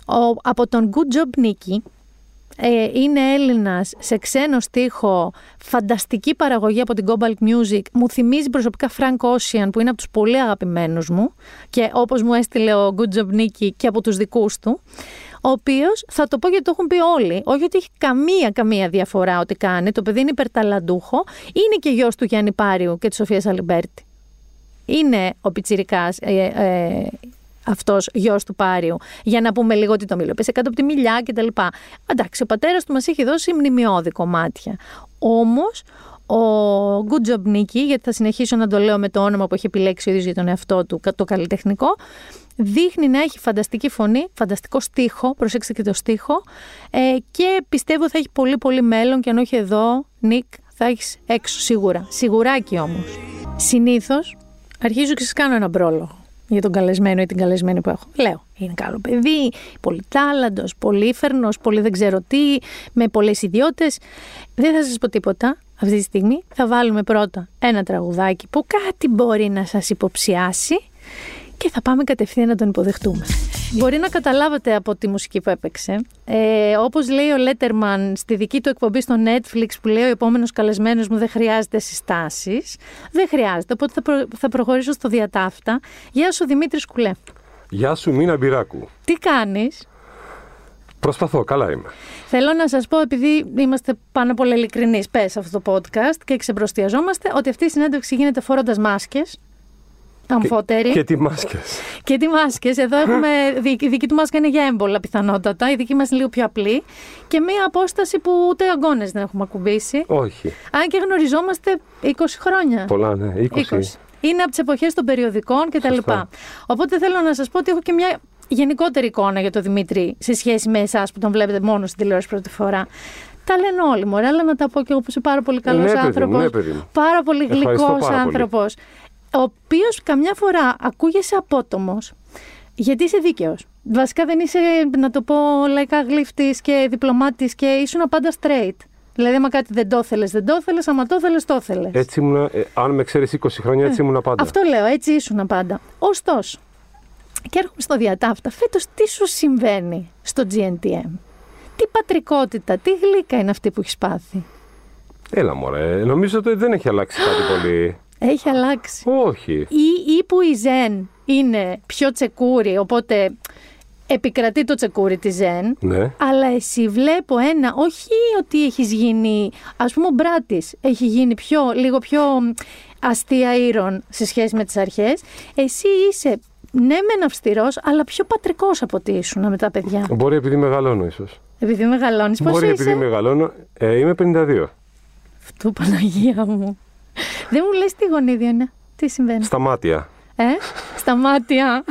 ο, από τον Good Job Nicky, ε, είναι Έλληνας σε ξένο στίχο, φανταστική παραγωγή από την Cobalt Music. Μου θυμίζει προσωπικά Frank Ocean που είναι από τους πολύ αγαπημένους μου και όπως μου έστειλε ο Good Job Nicky και από τους δικούς του ο οποίος θα το πω γιατί το έχουν πει όλοι. Όχι ότι έχει καμία καμία διαφορά ότι κάνει. Το παιδί είναι υπερταλαντούχο. Είναι και γιος του Γιάννη Πάριου και της Σοφίας Αλιμπέρτη. Είναι ο Πιτσυρικά ε, ε, αυτός γιος του Πάριου, για να πούμε λίγο ότι το μήλο πέσε κάτω από τη μιλιά κτλ. Εντάξει, ο πατέρας του μας έχει δώσει μνημειώδη κομμάτια. Όμως, ο Good Job Nicky, γιατί θα συνεχίσω να το λέω με το όνομα που έχει επιλέξει ο ίδιος για τον εαυτό του, το καλλιτεχνικό, δείχνει να έχει φανταστική φωνή, φανταστικό στίχο, προσέξτε και το στίχο, ε, και πιστεύω θα έχει πολύ πολύ μέλλον και αν όχι εδώ, Νίκ, θα έχεις έξω σίγουρα. Σιγουράκι όμως. Συνήθως αρχίζω και σας κάνω ένα πρόλογο για τον καλεσμένο ή την καλεσμένη που έχω. Λέω, είναι καλό παιδί, πολύ τάλαντος, πολύ φέρνο, πολύ δεν ξέρω τι, με πολλές ιδιώτε. Δεν θα σας πω τίποτα αυτή τη στιγμή. Θα βάλουμε πρώτα ένα τραγουδάκι που κάτι μπορεί να σας υποψιάσει και θα πάμε κατευθείαν να τον υποδεχτούμε. Μπορεί να καταλάβετε από τη μουσική που έπαιξε. Ε, Όπως λέει ο Λέτερμαν στη δική του εκπομπή στο Netflix που λέει ο επόμενος καλεσμένος μου δεν χρειάζεται συστάσεις. Δεν χρειάζεται. Οπότε θα, θα προχωρήσω στο διατάφτα. Γεια σου Δημήτρη Κουλέ. Γεια σου Μίνα Μπυράκου. Τι κάνεις; Προσπαθώ, καλά είμαι. Θέλω να σας πω, επειδή είμαστε πάνω πολύ ειλικρινείς, πες αυτό το podcast και ξεπροστιαζόμαστε, ότι αυτή η συνέντευξη γίνεται φορώντα μάσκες αμφότερη. Και, τις μάσκες. Και τις μάσκες. Εδώ έχουμε. [LAUGHS] Η δική του μάσκα είναι για έμπολα πιθανότατα. Η δική μας είναι λίγο πιο απλή. Και μία απόσταση που ούτε αγκώνε δεν έχουμε ακουμπήσει. Όχι. Αν και γνωριζόμαστε 20 χρόνια. Πολλά, ναι. 20. 20. Είναι από τις εποχές των περιοδικών κτλ. Οπότε θέλω να σας πω ότι έχω και μια γενικότερη εικόνα για τον Δημήτρη σε σχέση με εσάς που τον βλέπετε μόνο στην τηλεόραση πρώτη φορά. Τα λένε όλοι μου, αλλά να τα πω και εγώ που είσαι πάρα πολύ καλός ναι, άνθρωπος. Ναι, πάρα πολύ γλυκός άνθρωπος ο οποίος καμιά φορά ακούγεσαι απότομος, γιατί είσαι δίκαιος. Βασικά δεν είσαι, να το πω λαϊκά, γλύφτη και διπλωμάτης και ήσουν πάντα straight. Δηλαδή, άμα κάτι δεν το ήθελε, δεν το ήθελε, άμα το ήθελε, το ήθελε. Έτσι ήμουν, ε, αν με ξέρεις 20 χρόνια, έτσι ε, ήμουν πάντα. Αυτό λέω, έτσι ήσουν πάντα. Ωστόσο, και έρχομαι στο διατάφτα, φέτος τι σου συμβαίνει στο GNTM. Τι πατρικότητα, τι γλύκα είναι αυτή που έχεις πάθει; Έλα μωρέ, νομίζω ότι δεν έχει αλλάξει κάτι πολύ. Έχει αλλάξει. Όχι. Ή, ή που η Ζεν είναι πιο τσεκούρι, οπότε επικρατεί το τσεκούρι της Ζεν. Ναι. Αλλά εσύ βλέπω ένα, όχι ότι έχεις γίνει, ας πούμε ο Μπράτης έχει γίνει πιο, λίγο πιο αστεία ήρων σε σχέση με τις αρχές. Εσύ είσαι ναι μεν αυστηρός, αλλά πιο πατρικός από ότι ήσουν με τα παιδιά. Μπορεί επειδή μεγαλώνω ίσως. Επειδή μεγαλώνεις, πώς Μπορεί είσαι; επειδή μεγαλώνω, ε, είμαι 52. Αυτό Παναγία μου. Δεν μου λες τι γονίδιο είναι. Τι συμβαίνει; Στα μάτια. Ε, στα μάτια.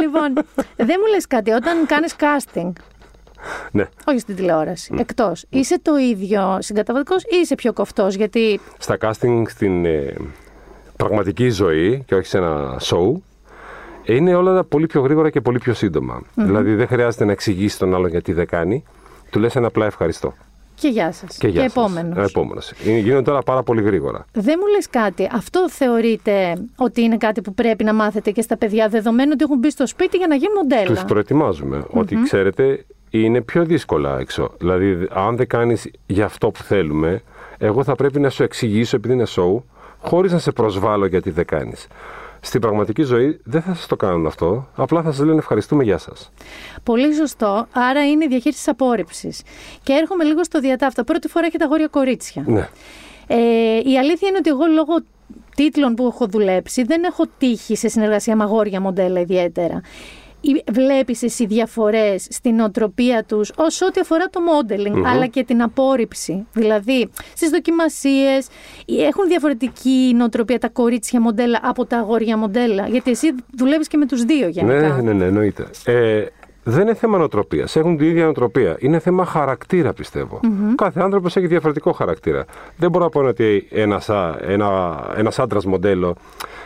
λοιπόν, δεν μου λες κάτι. Όταν κάνεις casting, Ναι. όχι στην τηλεόραση, εκτός, είσαι το ίδιο συγκαταβατικός ή είσαι πιο κοφτός, γιατί Στα casting στην ε, πραγματική ζωή και όχι σε ένα show, είναι όλα πολύ πιο γρήγορα και πολύ πιο συντομα Δηλαδή δεν χρειάζεται να εξηγήσεις τον άλλον γιατί δεν κάνει. Του λες ένα απλά ευχαριστώ. Και γεια σας. Και, γεια σας. επόμενος. Ε, επόμενος. Είναι- Γίνονται τώρα πάρα πολύ γρήγορα. Δεν μου λες κάτι. Αυτό θεωρείτε ότι είναι κάτι που πρέπει να μάθετε και στα παιδιά, δεδομένου ότι έχουν μπει στο σπίτι για να γίνουν μοντέλα; Τους προετοιμάζουμε. Ότι ξέρετε, είναι πιο δύσκολα έξω. Δηλαδή, αν δεν κάνεις για αυτό που θέλουμε, εγώ θα πρέπει να σου εξηγήσω επειδή είναι show, χωρίς να σε προσβάλλω γιατί δεν κάνεις. Στην πραγματική ζωή δεν θα σας το κάνουν αυτό. Απλά θα σας λένε ευχαριστούμε, γεια σας. Πολύ σωστό. Άρα είναι η διαχείριση τη απόρριψης. Και έρχομαι λίγο στο διατάφτα. Πρώτη φορά έχετε αγόρια κορίτσια. Ναι. Ε, η αλήθεια είναι ότι εγώ λόγω τίτλων που έχω δουλέψει δεν έχω τύχει σε συνεργασία με αγόρια μοντέλα ιδιαίτερα. Ή Βλέπεις εσύ διαφορές στην οτροπία τους όσο ό,τι αφορά το modeling αλλά και την απόρριψη. Δηλαδή στις δοκιμασίες έχουν διαφορετική νοοτροπία τα κορίτσια μοντέλα από τα αγόρια μοντέλα; Γιατί εσύ δουλεύεις και με τους δύο γενικά. Ναι, ναι, ναι, εννοείται. Ε, δεν είναι θέμα νοοτροπίας. Έχουν την ίδια νοοτροπία. Είναι θέμα χαρακτήρα, πιστεύω. Κάθε άνθρωπος έχει διαφορετικό χαρακτήρα. Δεν μπορώ να πω ότι ένας ένας, ένας άντρας μοντέλο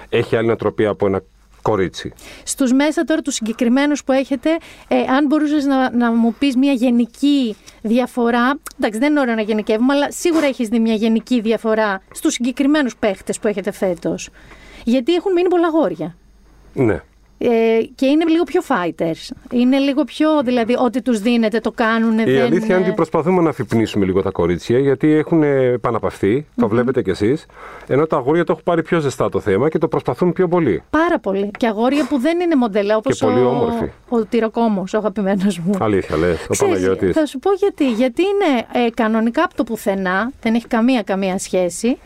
έχει άλλη νοοτροπία από ένα κορίτσι. Στους μέσα τώρα τους συγκεκριμένους που έχετε, ε, αν μπορούσες να, να μου πεις μια γενική διαφορά. Εντάξει, δεν είναι ωραίο να γενικεύουμε, αλλά σίγουρα έχεις δει μια γενική διαφορά στους συγκεκριμένους παίχτες που έχετε φέτος. Γιατί έχουν μείνει πολλά γόρια. Ναι. Ε, και είναι λίγο πιο fighters. Είναι λίγο πιο, δηλαδή, ό,τι τους δίνετε το κάνουν. Η δεν... αλήθεια είναι ότι προσπαθούμε να αφυπνίσουμε λίγο τα κορίτσια γιατί έχουν επαναπαυθεί, το βλέπετε κι εσείς. Ενώ τα αγόρια το έχουν πάρει πιο ζεστά το θέμα και το προσπαθούν πιο πολύ. Πάρα πολύ. Και αγόρια που δεν είναι μοντέλα όπως Και πολύ ο, όμορφοι. ο Τυροκόμος, ο αγαπημένος μου. Αλήθεια, λες. Ο Ξέρεις, Παναγιώτης. θα σου πω γιατί. Γιατί είναι ε, κανονικά από το πουθενά, δεν έχει καμία καμία σχέση.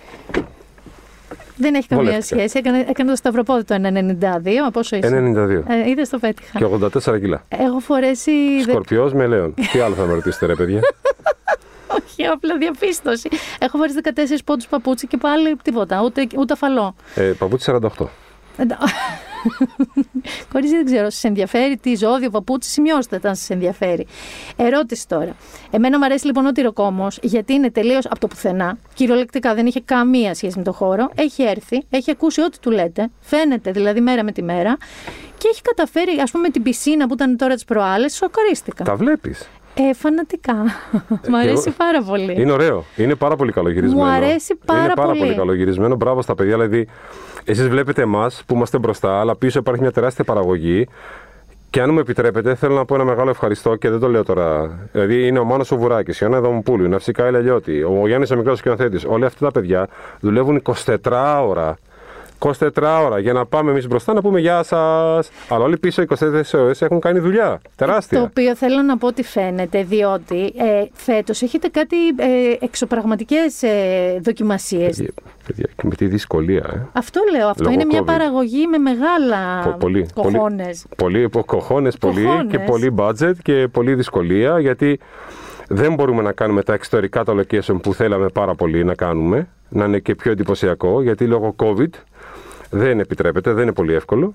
Δεν έχει καμία Βολεύτηκα. σχέση. Έκανε, έκανε το σταυροπόδι το 1,92. Από πόσο είσαι. 92. Ε, Είδες το πέτυχα. Και 84 κιλά. Έχω φορέσει. δε- Σκορπιός με λέον. Τι άλλο θα με ρωτήσετε, ρε παιδιά; [LAUGHS] Όχι, απλά διαπίστωση. Έχω φορέσει 14 πόντους παπούτσι και πάλι τίποτα. Ούτε, ούτε αφαλό. Ε, παπούτσι 48. [LAUGHS] [LAUGHS] Εντά- Κορίτσι, δεν ξέρω, σα ενδιαφέρει τι ζώδιο, παπούτσι, σημειώστε τα αν σας ενδιαφέρει. Ερώτηση τώρα. Εμένα μου αρέσει λοιπόν ο τυροκόμος, γιατί είναι τελείως από το πουθενά. Κυριολεκτικά δεν είχε καμία σχέση με το χώρο. Έχει έρθει, έχει ακούσει ό,τι του λέτε. Φαίνεται δηλαδή μέρα με τη μέρα. Και έχει καταφέρει, ας πούμε, με την πισίνα που ήταν τώρα τις προάλλες, σοκαρίστηκα. Τα βλέπεις. Ε, φανατικά. Μ' αρέσει εγώ- πάρα πολύ. Είναι ωραίο. Είναι πάρα πολύ καλογυρισμένο. Μου αρέσει πάρα Είναι πάρα πολύ. πολύ καλογυρισμένο. Μπράβο στα παιδιά. Δηλαδή, εσείς βλέπετε εμάς που είμαστε μπροστά, αλλά πίσω υπάρχει μια τεράστια παραγωγή. Και αν μου επιτρέπετε, θέλω να πω ένα μεγάλο ευχαριστώ και δεν το λέω τώρα. Δηλαδή, είναι ο Μάνος ο Βουράκη, η Ιωάννα Δομοπούλου, η Ναυσικά η Λελιώτη, ο Γιάννης ο μικρός σκηνοθέτης. Όλοι αυτά τα παιδιά δουλεύουν 24 ώρα. 24 ώρα για να πάμε εμείς μπροστά να πούμε Γεια σας. Αλλά όλοι πίσω 24 ώρες έχουν κάνει δουλειά. Τεράστια. Το οποίο θέλω να πω ότι φαίνεται, διότι ε, φέτος έχετε κάτι ε, εξωπραγματικές ε, δοκιμασίες. Παιδιά, παιδιά, και με τη δυσκολία, ε. Αυτό λέω, αυτό Λόγω είναι μια COVID. παραγωγή με μεγάλα Πο- πολύ, κοχώνες. Πολύ, πολύ κοχώνες, πολύ Κοχώνες. και πολύ budget και πολύ δυσκολία γιατί δεν μπορούμε να κάνουμε τα εξωτερικά τα location που θέλαμε πάρα πολύ να κάνουμε, να είναι και πιο εντυπωσιακό γιατί λόγω COVID δεν επιτρέπεται, δεν είναι πολύ εύκολο.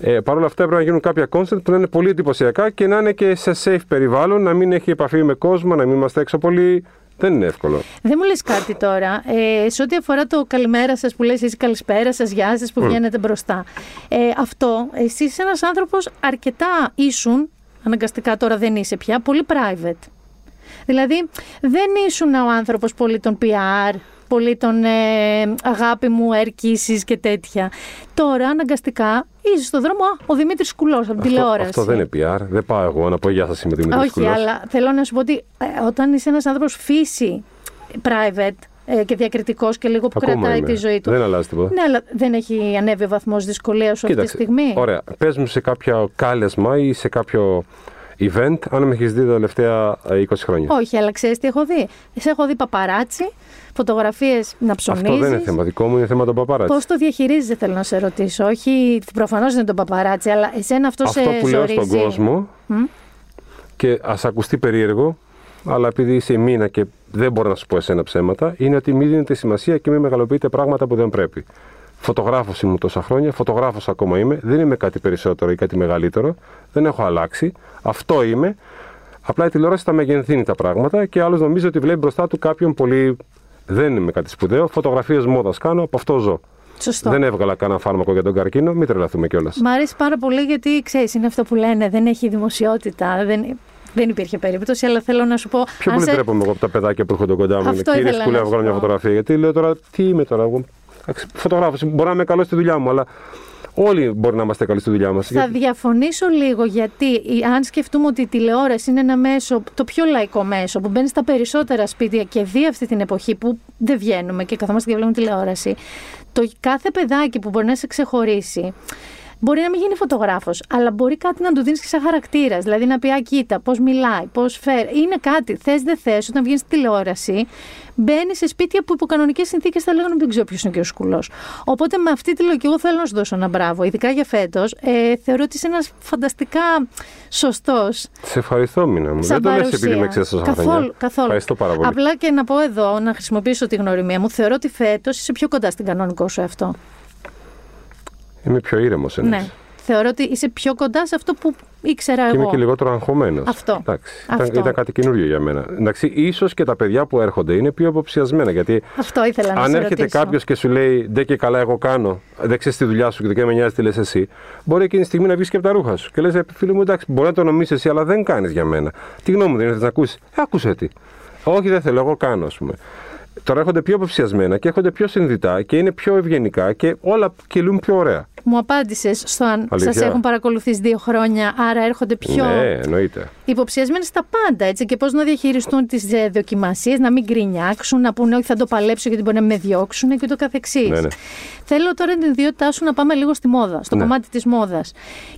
Ε, Παρ' όλα αυτά πρέπει να γίνουν κάποια concept που να είναι πολύ εντυπωσιακά και να είναι και σε safe περιβάλλον, να μην έχει επαφή με κόσμο, να μην είμαστε έξω πολύ. Δεν είναι εύκολο. Δεν μου λες κάτι τώρα, ε, σε ό,τι αφορά το καλημέρα σας που λες εσείς καλησπέρα σας, γεια σας που βγαίνετε μπροστά. Ε, αυτό, εσύ είσαι ένας άνθρωπος αρκετά ήσουν, αναγκαστικά τώρα δεν είσαι πια, πολύ private. Δηλαδή δεν ήσουν ο άνθρωπος πολύ των PR, πολύ των ε, αγάπη μου, ερκήσεις και τέτοια. Τώρα αναγκαστικά είσαι στο δρόμο, α, ο Δημήτρης Κουλός από την Αυτό, τηλεόραση. αυτό δεν είναι PR. Δεν πάω εγώ να πω Γεια σας, είμαι Δημήτρης Όχι, αλλά θέλω να σου πω ότι ε, όταν είσαι ένας άνθρωπος φύση private ε, και διακριτικός και λίγο που Ακόμα κρατάει είμαι. τη ζωή του. Δεν αλλάζει τίποτα. Ναι, αλλά δεν έχει ανέβει ο βαθμός δυσκολίας σου αυτή τη στιγμή; Ωραία. Πες μου σε κάποιο κάλεσμα ή σε κάποιο event, αν με έχεις δει τα τελευταία ε, 20 χρόνια. Όχι, αλλά ξέρεις τι έχω δει; Σε έχω δει παπαράτσι, φωτογραφίες να ψωνίζει. Αυτό δεν είναι θέμα δικό μου, είναι θέμα των παπαράτσι. Πώς το διαχειρίζεσαι, θέλω να σε ρωτήσω. Όχι, προφανώς δεν είναι το παπαράτσι, αλλά εσένα αυτό, Αυτό σε που λέω ζορίζει. στον κόσμο και ας ακουστεί περίεργο, αλλά επειδή είσαι μήνα και δεν μπορώ να σου πω εσένα ψέματα, είναι ότι μην δίνετε σημασία και μην μεγαλοποιείτε πράγματα που δεν πρέπει. Φωτογράφος ήμουν τόσα χρόνια, φωτογράφος ακόμα είμαι, δεν είμαι κάτι περισσότερο ή κάτι μεγαλύτερο, δεν έχω αλλάξει. Αυτό είμαι. Απλά η τηλεόραση τα μεγενθύνει τα πράγματα και άλλος νομίζει ότι βλέπει μπροστά του κάποιον πολύ. Δεν είμαι κάτι σπουδαίο. Φωτογραφίες μόδας κάνω, από αυτό ζω. Σωστό. Δεν έβγαλα κανένα φάρμακο για τον καρκίνο, μην τρελαθούμε κιόλας. Μ' αρέσει πάρα πολύ γιατί ξέρεις, είναι αυτό που λένε, δεν έχει δημοσιότητα. Δεν, δεν υπήρχε περίπτωση, αλλά θέλω να σου πω. Πιο αν πολύ σε- τρέπομαι εγώ από τα παιδάκια που έρχονται κοντά μου. Αυτό Κύριε ήθελα Σκούλε, να βγάλω σου μια πω. φωτογραφία. Γιατί λέω τώρα, τι είμαι τώρα, εγώ. Φωτογράφος, μπορεί να είμαι καλός στη δουλειά μου, αλλά όλοι μπορεί να είμαστε καλοί στη δουλειά μας. Θα διαφωνήσω λίγο γιατί η- αν σκεφτούμε ότι η τηλεόραση είναι ένα μέσο, το πιο λαϊκό μέσο που μπαίνει στα περισσότερα σπίτια και δει αυτή την εποχή που δεν βγαίνουμε και καθόμαστε και βλέπουμε τηλεόραση, το κάθε παιδάκι που μπορεί να σε ξεχωρίσει Μπορεί να μην γίνει φωτογράφος, αλλά μπορεί κάτι να του δίνεις και σαν χαρακτήρας. Δηλαδή να πει: Α, κοίτα, πώς μιλάει, πώς φέρει. Είναι κάτι. Θες, δεν θες, όταν βγαίνεις στη τηλεόραση, μπαίνεις σε σπίτια που υπό κανονικές συνθήκες θα λέγανε Δεν ξέρω ποιος είναι και ο σκουλός. Οπότε με αυτή τη λογική, εγώ θέλω να σου δώσω ένα μπράβο. Ειδικά για φέτος, ε, θεωρώ ότι είσαι ένας φανταστικά σωστός. Σε ευχαριστώ, Μίνα μου. Δεν το λες επειδή με ξέρεις τόσα Καθόλου, χρόνια. καθόλου. Ευχαριστώ πάρα πολύ. Απλά και να πω εδώ, να χρησιμοποιήσω τη γνωριμία μου, θεωρώ ότι φέτος είσαι πιο κοντά στην κανονικό σου αυτό. Είμαι πιο ήρεμος Ναι. Θεωρώ ότι είσαι πιο κοντά σε αυτό που ήξερα Και εγώ. είμαι και λιγότερο αγχωμένος. Αυτό. Εντάξει, ήταν, Αυτό. ήταν κάτι καινούριο για μένα. Εντάξει, ίσως και τα παιδιά που έρχονται είναι πιο αποψιασμένα. Γιατί Αυτό ήθελα να αν σε έρχεται ρωτήσω. κάποιος και σου λέει Ντε και καλά, εγώ κάνω, δεν ξέρεις τη δουλειά σου και δεν με νοιάζει τι λες εσύ, μπορεί εκείνη τη στιγμή να βγεις και από τα ρούχα σου. Και λες, φίλε μου, εντάξει, μπορεί να το νομίσεις εσύ, αλλά δεν κάνεις για μένα. Τι γνώμη μου δεν ήθελε να ακούσεις; Ε, άκουσε τι. Όχι, δεν θέλω, εγώ κάνω, ας πούμε. Τώρα έρχονται πιο αποψιασμένα και έρχονται πιο συνδυτά και είναι πιο ευγενικά και όλα κυλούν πιο ωραία. Μου απάντησες στο αν Αλήθεια; σα έχουν παρακολουθήσει δύο χρόνια, άρα έρχονται πιο Ναι, εννοείται. υποψιασμένοι στα πάντα. Έτσι, και πώς να διαχειριστούν τις δοκιμασίες, να μην γκρινιάξουν, να πούνε Όχι, θα το παλέψω γιατί μπορεί να με διώξουν και το καθεξής. Ναι, ναι. Θέλω τώρα την ιδιότητά σου να πάμε λίγο στη μόδα, στο Ναι. κομμάτι της μόδας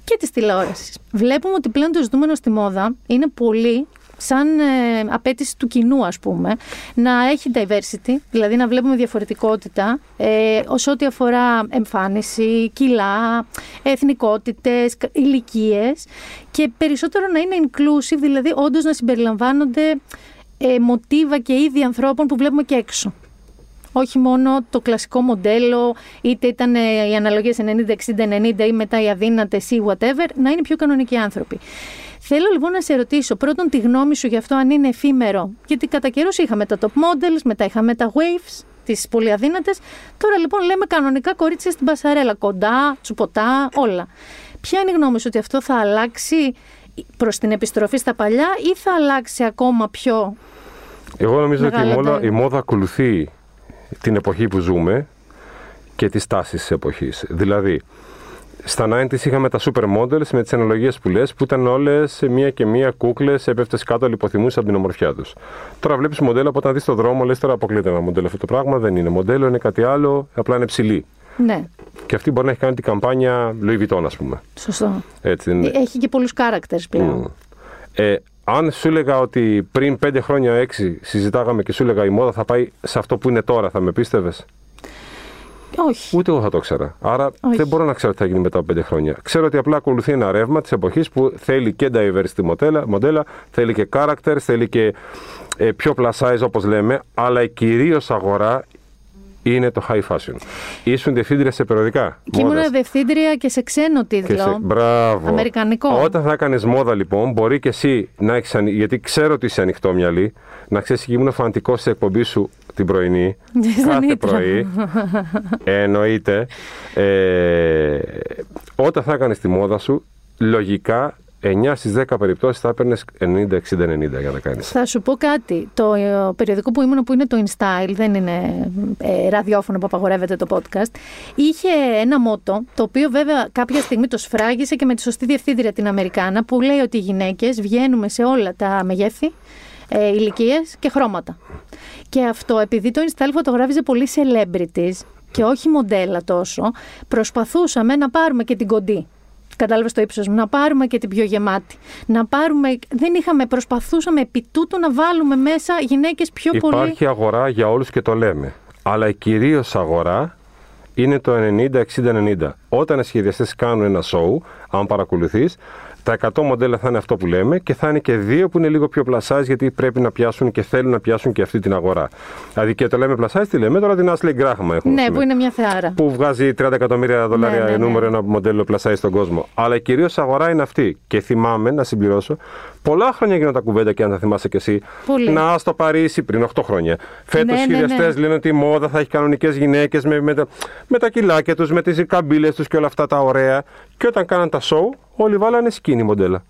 και της τηλεόρασης. Βλέπουμε ότι πλέον το ζητούμενο στη μόδα είναι πολύ σαν ε, απέτηση του κοινού, ας πούμε, να έχει diversity, δηλαδή να βλέπουμε διαφορετικότητα ε, ως ό,τι αφορά εμφάνιση, κιλά, εθνικότητες, κα- ηλικίες και περισσότερο να είναι inclusive, δηλαδή όντως να συμπεριλαμβάνονται ε, μοτίβα και είδη ανθρώπων που βλέπουμε και έξω. Όχι μόνο το κλασικό μοντέλο, είτε ήταν ε, οι αναλογίες 90-60-90 ή μετά οι αδύνατες ή whatever, να είναι πιο κανονικοί άνθρωποι. Θέλω λοιπόν να σε ρωτήσω πρώτον τη γνώμη σου για αυτό αν είναι εφήμερο. Γιατί κατά καιρούς είχαμε τα top models, μετά είχαμε τα waves, τις πολύ αδύνατες. Τώρα λοιπόν λέμε κανονικά κορίτσια στην πασαρέλα. Κοντά, τσουποτά, όλα. Ποια είναι η γνώμη σου ότι αυτό θα αλλάξει προς την επιστροφή στα παλιά ή θα αλλάξει ακόμα πιο. Εγώ νομίζω ότι η Μεγάλο μόδα, τέλος. η μόδα ακολουθεί την εποχή που ζούμε και τις τάσεις της εποχής. Δηλαδή, στα 90s είχαμε τα super models με τις αναλογίες που λες, που ήταν όλες σε μία και μία κούκλες, έπεφτες κάτω, λιποθυμούσες από την ομορφιά τους. Τώρα βλέπεις μοντέλα που όταν δεις το δρόμο λες τώρα αποκλείται ένα μοντέλο αυτό το πράγμα, δεν είναι μοντέλο, είναι κάτι άλλο, απλά είναι ψηλή. Ναι, Και αυτή μπορεί να έχει κάνει την καμπάνια Louis Vuitton, ας πούμε. σωστό. Έτσι δεν είναι. Έχει και πολλούς characters πλέον. Ε, αν σου έλεγα ότι πριν 5 χρόνια, 6 συζητάγαμε και σου έλεγα η μόδα θα πάει σε αυτό που είναι τώρα, θα με πίστευες; Όχι. Ούτε εγώ θα το ξέρα. Άρα Όχι. δεν μπορώ να ξέρω τι θα γίνει μετά από 5 χρόνια. Ξέρω ότι απλά ακολουθεί ένα ρεύμα της εποχής που θέλει και diversity μοντέλα, μοντέλα θέλει και characters, θέλει και ε, πιο plus size όπως λέμε, αλλά η κυρίως αγορά είναι το high fashion. Ήσουν διευθύντρια σε περιοδικά. Και ήμουν μόδας. διευθύντρια και σε ξένο Και τίτλο. σε- Μπράβο. Αμερικανικό. Όταν θα έκανες μόδα, λοιπόν, μπορεί και εσύ να έχεις. ανοι... Γιατί ξέρω ότι είσαι ανοιχτό μυαλί, να ξέρεις και ήμουν φανατικός σε εκπομπή σου την πρωινή. Στον κάθε Ήτρα. πρωί. Εννοείται. Ε, όταν θα έκανες τη μόδα σου, λογικά 9 στις 10 περιπτώσεις θα έπαιρνες 90-60-90 για να κάνεις. Θα σου πω κάτι. Το ε, περιοδικό που ήμουν, που είναι το InStyle, δεν είναι ε, ραδιόφωνο που απαγορεύεται το podcast, είχε ένα μότο, το οποίο βέβαια κάποια στιγμή το σφράγισε και με τη σωστή διευθύντρια την Αμερικάνα, που λέει ότι οι γυναίκες βγαίνουμε σε όλα τα μεγέθη, ε, ηλικίες και χρώματα. Και αυτό, επειδή το InStyle φωτογράφιζε πολύ celebrities και όχι μοντέλα τόσο, προσπαθούσαμε να πάρουμε και την κοντή. Κατάλαβες το ύψος μου; Να πάρουμε και την πιο γεμάτη. Να πάρουμε. Δεν είχαμε. Προσπαθούσαμε επί τούτου να βάλουμε μέσα γυναίκες πιο πολύ. Υπάρχει αγορά για όλους και το λέμε. Αλλά η κυρίως αγορά είναι το 90-60-90. Όταν οι σχεδιαστές κάνουν ένα show, αν παρακολουθείς, τα 100 μοντέλα θα είναι αυτό που λέμε και θα είναι και δύο που είναι λίγο πιο plus size γιατί πρέπει να πιάσουν και θέλουν να πιάσουν και αυτή την αγορά. Δηλαδή και το λέμε plus size, τι λέμε τώρα την Ashley Graham έχουμε. Ναι, ας που πούμε, είναι μια θεάρα. που βγάζει 30 εκατομμύρια δολάρια Ναι, ναι, ναι. νούμερο ένα μοντέλο plus size στον κόσμο. Αλλά η κυρίω αγορά είναι αυτή. Και θυμάμαι, να συμπληρώσω, πολλά χρόνια γίνονται τα κουβέντα και αν θα θυμάσαι κι εσύ. Πολύ. Να στο Παρίσι πριν 8 χρόνια. Φέτος Ναι, οι ναι, σχεδιαστέ ναι. λένε ότι η μόδα θα έχει κανονικές γυναίκες με, με, τα- με τα κιλάκια τους, με τις καμπύλες τους και όλα αυτά τα ωραία. Και όταν κάναν τα show, όλοι βάλανε σκίνη μοντέλα.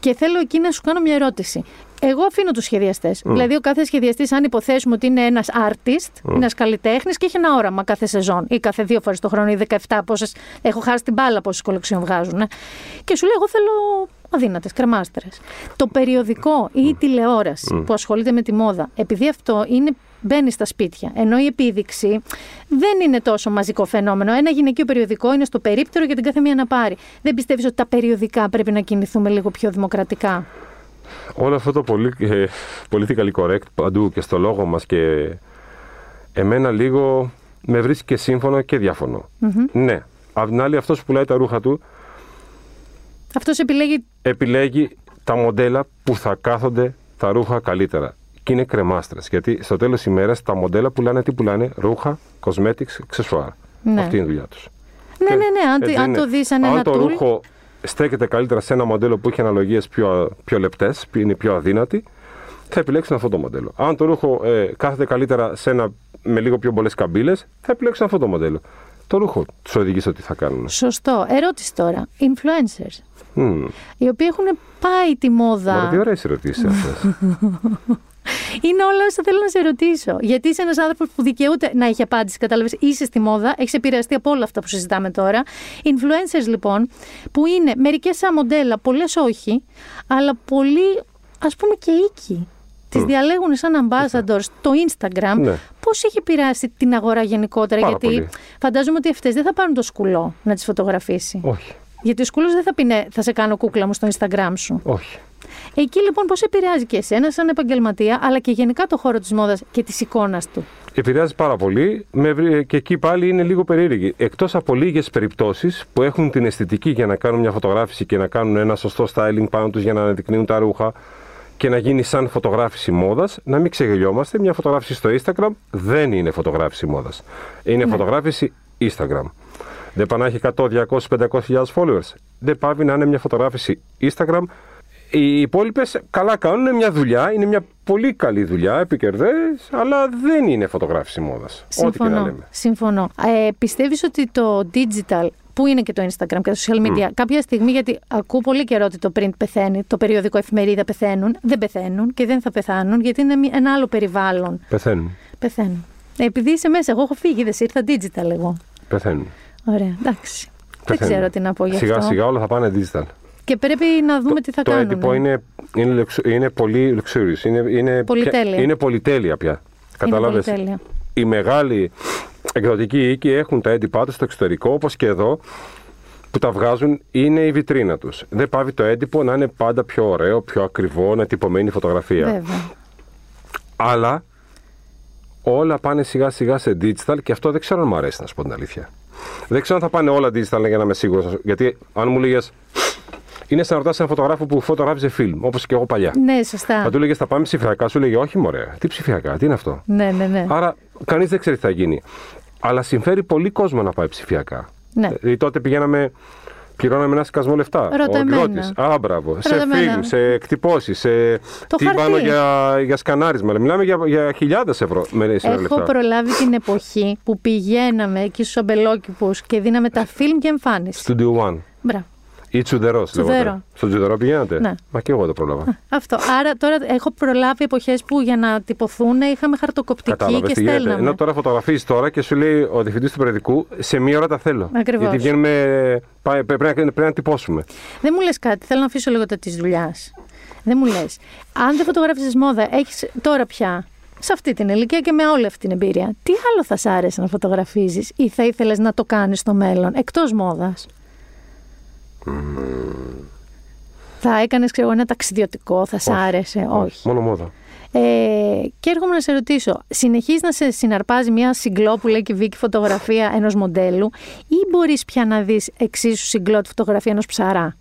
Και θέλω εκεί να σου κάνω μια ερώτηση. Εγώ αφήνω τους σχεδιαστές. Δηλαδή, ο κάθε σχεδιαστής, αν υποθέσουμε ότι είναι ένας artist, ένας καλλιτέχνης και έχει ένα όραμα κάθε σεζόν ή κάθε δύο φορές το χρόνο ή 17, πόσες, έχω χάσει την μπάλα πόσες κολεξιόν βγάζουν. Και σου λέει, Εγώ θέλω αδύνατες, κρεμάστερες. Το περιοδικό ή η τηλεόραση που ασχολείται με τη μόδα, επειδή αυτό είναι. Μπαίνει στα σπίτια. Ενώ η επίδειξη δεν είναι τόσο μαζικό φαινόμενο. Ένα γυναικείο περιοδικό είναι στο περίπτερο για την κάθε μία να πάρει. Δεν πιστεύεις ότι τα περιοδικά πρέπει να κινηθούμε λίγο πιο δημοκρατικά; Όλο αυτό το πολύ, ε, politically correct παντού και στο λόγο μας και εμένα λίγο με βρίσκει και σύμφωνο και διαφωνο Ναι. Απ' την άλλη αυτός που πουλάει τα ρούχα του Αυτός επιλέγει. επιλέγει τα μοντέλα που θα κάθονται τα ρούχα καλύτερα. Και είναι κρεμάστρες. Γιατί στο τέλος ημέρας τα μοντέλα πουλάνε τι πουλάνε, ρούχα, cosmetics, accessoire. Ναι. Αυτή είναι η δουλειά τους. Ναι, ναι, ναι, αν, Έτσι αν είναι. το δεις σαν αν ένα το tool. ρούχο στέκεται καλύτερα σε ένα μοντέλο που έχει αναλογίες πιο, πιο λεπτές, που είναι πιο αδύνατη, θα επιλέξουν αυτό το μοντέλο. Αν το ρούχο ε, κάθεται καλύτερα σε ένα, με λίγο πιο πολλές καμπύλες, θα επιλέξουν αυτό το μοντέλο. Το ρούχο τους οδηγείς στο τι θα κάνουν. Σωστό. Ερώτηση τώρα. Influencers. Μμμ. Οι οποίοι έχουν πάει τη μόδα. Μωρέ, τι ωραίες ερωτήσεις αυτές. [LAUGHS] Είναι όλα όσα θέλω να σε ρωτήσω. Γιατί είσαι ένας άνθρωπος που δικαιούται να έχει απάντηση, κατάλαβες. Είσαι στη μόδα, έχεις επηρεαστεί από όλα αυτά που συζητάμε τώρα. Influencers λοιπόν, που είναι μερικές σαν μοντέλα, πολλές όχι, αλλά πολλοί ας πούμε και οίκοι. Τις διαλέγουν σαν ambassadors στο Instagram. Ναι. Πώς έχει επηρεάσει την αγορά γενικότερα, Πάρα Γιατί πολύ. φαντάζομαι ότι αυτές δεν θα πάρουν το σκουλό να τις φωτογραφίσει. όχι, Γιατί ο σκουλός δεν θα πει ναι, θα σε κάνω κούκλα μου στο Instagram σου. όχι. Εκεί λοιπόν πώς επηρεάζει και εσένα σαν επαγγελματία, αλλά και γενικά το χώρο της μόδας και της εικόνας του; Επηρεάζει πάρα πολύ με, βρει- και εκεί πάλι είναι λίγο περίεργη. Εκτός από λίγες περιπτώσεις που έχουν την αισθητική για να κάνουν μια φωτογράφηση και να κάνουν ένα σωστό styling πάνω τους για να αναδεικνύουν τα ρούχα και να γίνει σαν φωτογράφηση μόδας, να μην ξεγελιόμαστε. Μια φωτογράφηση στο Instagram δεν είναι φωτογράφηση μόδας. Είναι φωτογράφηση Instagram. Δεν πάει να έχει 100, 200, 500 followers. Δεν πάει να είναι μια φωτογράφηση Instagram. Οι υπόλοιπες καλά κάνουν, είναι μια δουλειά, είναι μια πολύ καλή δουλειά, επικερδές, αλλά δεν είναι φωτογράφηση μόδας. Ό,τι και να Συμφωνώ. λέμε. Συμφωνώ. Ε, πιστεύεις ότι το digital, που είναι και το Instagram και τα social media, κάποια στιγμή, γιατί ακούω πολύ καιρό ότι το print πεθαίνει, το περιοδικό εφημερίδα πεθαίνουν, δεν πεθαίνουν και δεν θα πεθάνουν, γιατί είναι μη- ένα άλλο περιβάλλον. Πεθαίνουν. Πεθαίνουν. Ε, επειδή είσαι μέσα, εγώ έχω φύγει, δεν ήρθα digital εγώ. Πεθαίνουν. Ωραία, εντάξει. Δεν Πεθαίνουν. ξέρω τι να πω γι' αυτό. Σιγά σιγά όλα θα πάνε digital. Και πρέπει να δούμε τι θα το κάνουν. έντυπο είναι, είναι, luxu- είναι πολύ luxurious. Είναι, είναι, Πολυτέλεια. πια- είναι πολυτέλεια πια. Κατάλαβες; πολυτέλεια. Οι μεγάλοι εκδοτικοί οίκοι έχουν τα έντυπά τους στο εξωτερικό, όπως και εδώ, που τα βγάζουν, είναι η βιτρίνα τους. Δεν πάβει το έντυπο να είναι πάντα πιο ωραίο, πιο ακριβό, να τυπωμένη φωτογραφία. Βέβαια. Αλλά όλα πάνε σιγά σιγά σε digital και αυτό δεν ξέρω αν μου αρέσει να σου πω την αλήθεια. Δεν ξέρω αν θα πάνε όλα digital για να είμαι σίγουρος. Γιατί αν μου λέγες. Είναι σαν να ρωτάς έναν φωτογράφο που φωτογράφιζε φιλμ, όπως και εγώ παλιά. Ναι, σωστά. Θα του έλεγε Θα πάμε ψηφιακά, σου λέγε Όχι, μωρέ. Τι ψηφιακά, τι είναι αυτό. Ναι, ναι, ναι. Άρα κανείς δεν ξέρει τι θα γίνει. Αλλά συμφέρει πολύ κόσμο να πάει ψηφιακά. Ναι. Δηλαδή τότε πηγαίναμε. Πληρώναμε ένα σκασμό λεφτά. Ρώτα ο εμένα. εκδότης. Α, μπράβο. Σε Ρώτα εμένα. φιλμ, σε εκτυπώσεις, σε Το τύμπανο χαρτί. για, για σκανάρισμα. Μιλάμε για, για χιλιάδες ευρώ με σήμερα Έχω λεφτά. προλάβει την εποχή που πηγαίναμε εκεί στους αμπελόκηπους και δίναμε τα φιλμ και εμφάνιση. Studio One. Μπράβο. Ή τσουδερός. Τσουδερό. Στο τσουδερό πηγαίνατε. Ναι. Μα και εγώ το πρόλαβα. Αυτό. Άρα τώρα έχω προλάβει εποχές που για να τυπωθούν είχαμε χαρτοκοπτική Κατάλαβες και τι γίνεται. στέλναμε. Ενώ τώρα φωτογραφίζεις τώρα και σου λέει ο διευθυντής του περιοδικού σε μία ώρα τα θέλω. Ακριβώς. Γιατί βγαίνουμε. πάει- Πρέπει να, πρέπει να τυπώσουμε. Δεν μου λες κάτι, θέλω να αφήσω λίγο τα της δουλειάς. Δεν μου λες. Αν δεν φωτογράφησες μόδα, έχεις τώρα πια σε αυτή την ηλικία και με όλη αυτή την εμπειρία, τι άλλο θα σ' άρεσε να φωτογραφίζεις ή θα ήθελες να το κάνεις στο μέλλον, εκτός μόδας; Θα έκανες, ξέρω, ένα ταξιδιωτικό, θα σ' Όχι. άρεσε, όχι. Μόνο μόδα. Ε, και έρχομαι να σε ρωτήσω, συνεχίζεις να σε συναρπάζει μια συγκλόπουλα και βίκη φωτογραφία ενός μοντέλου ή μπορείς πια να δεις εξίσου συγκλώτη φωτογραφία ενός ψαρά;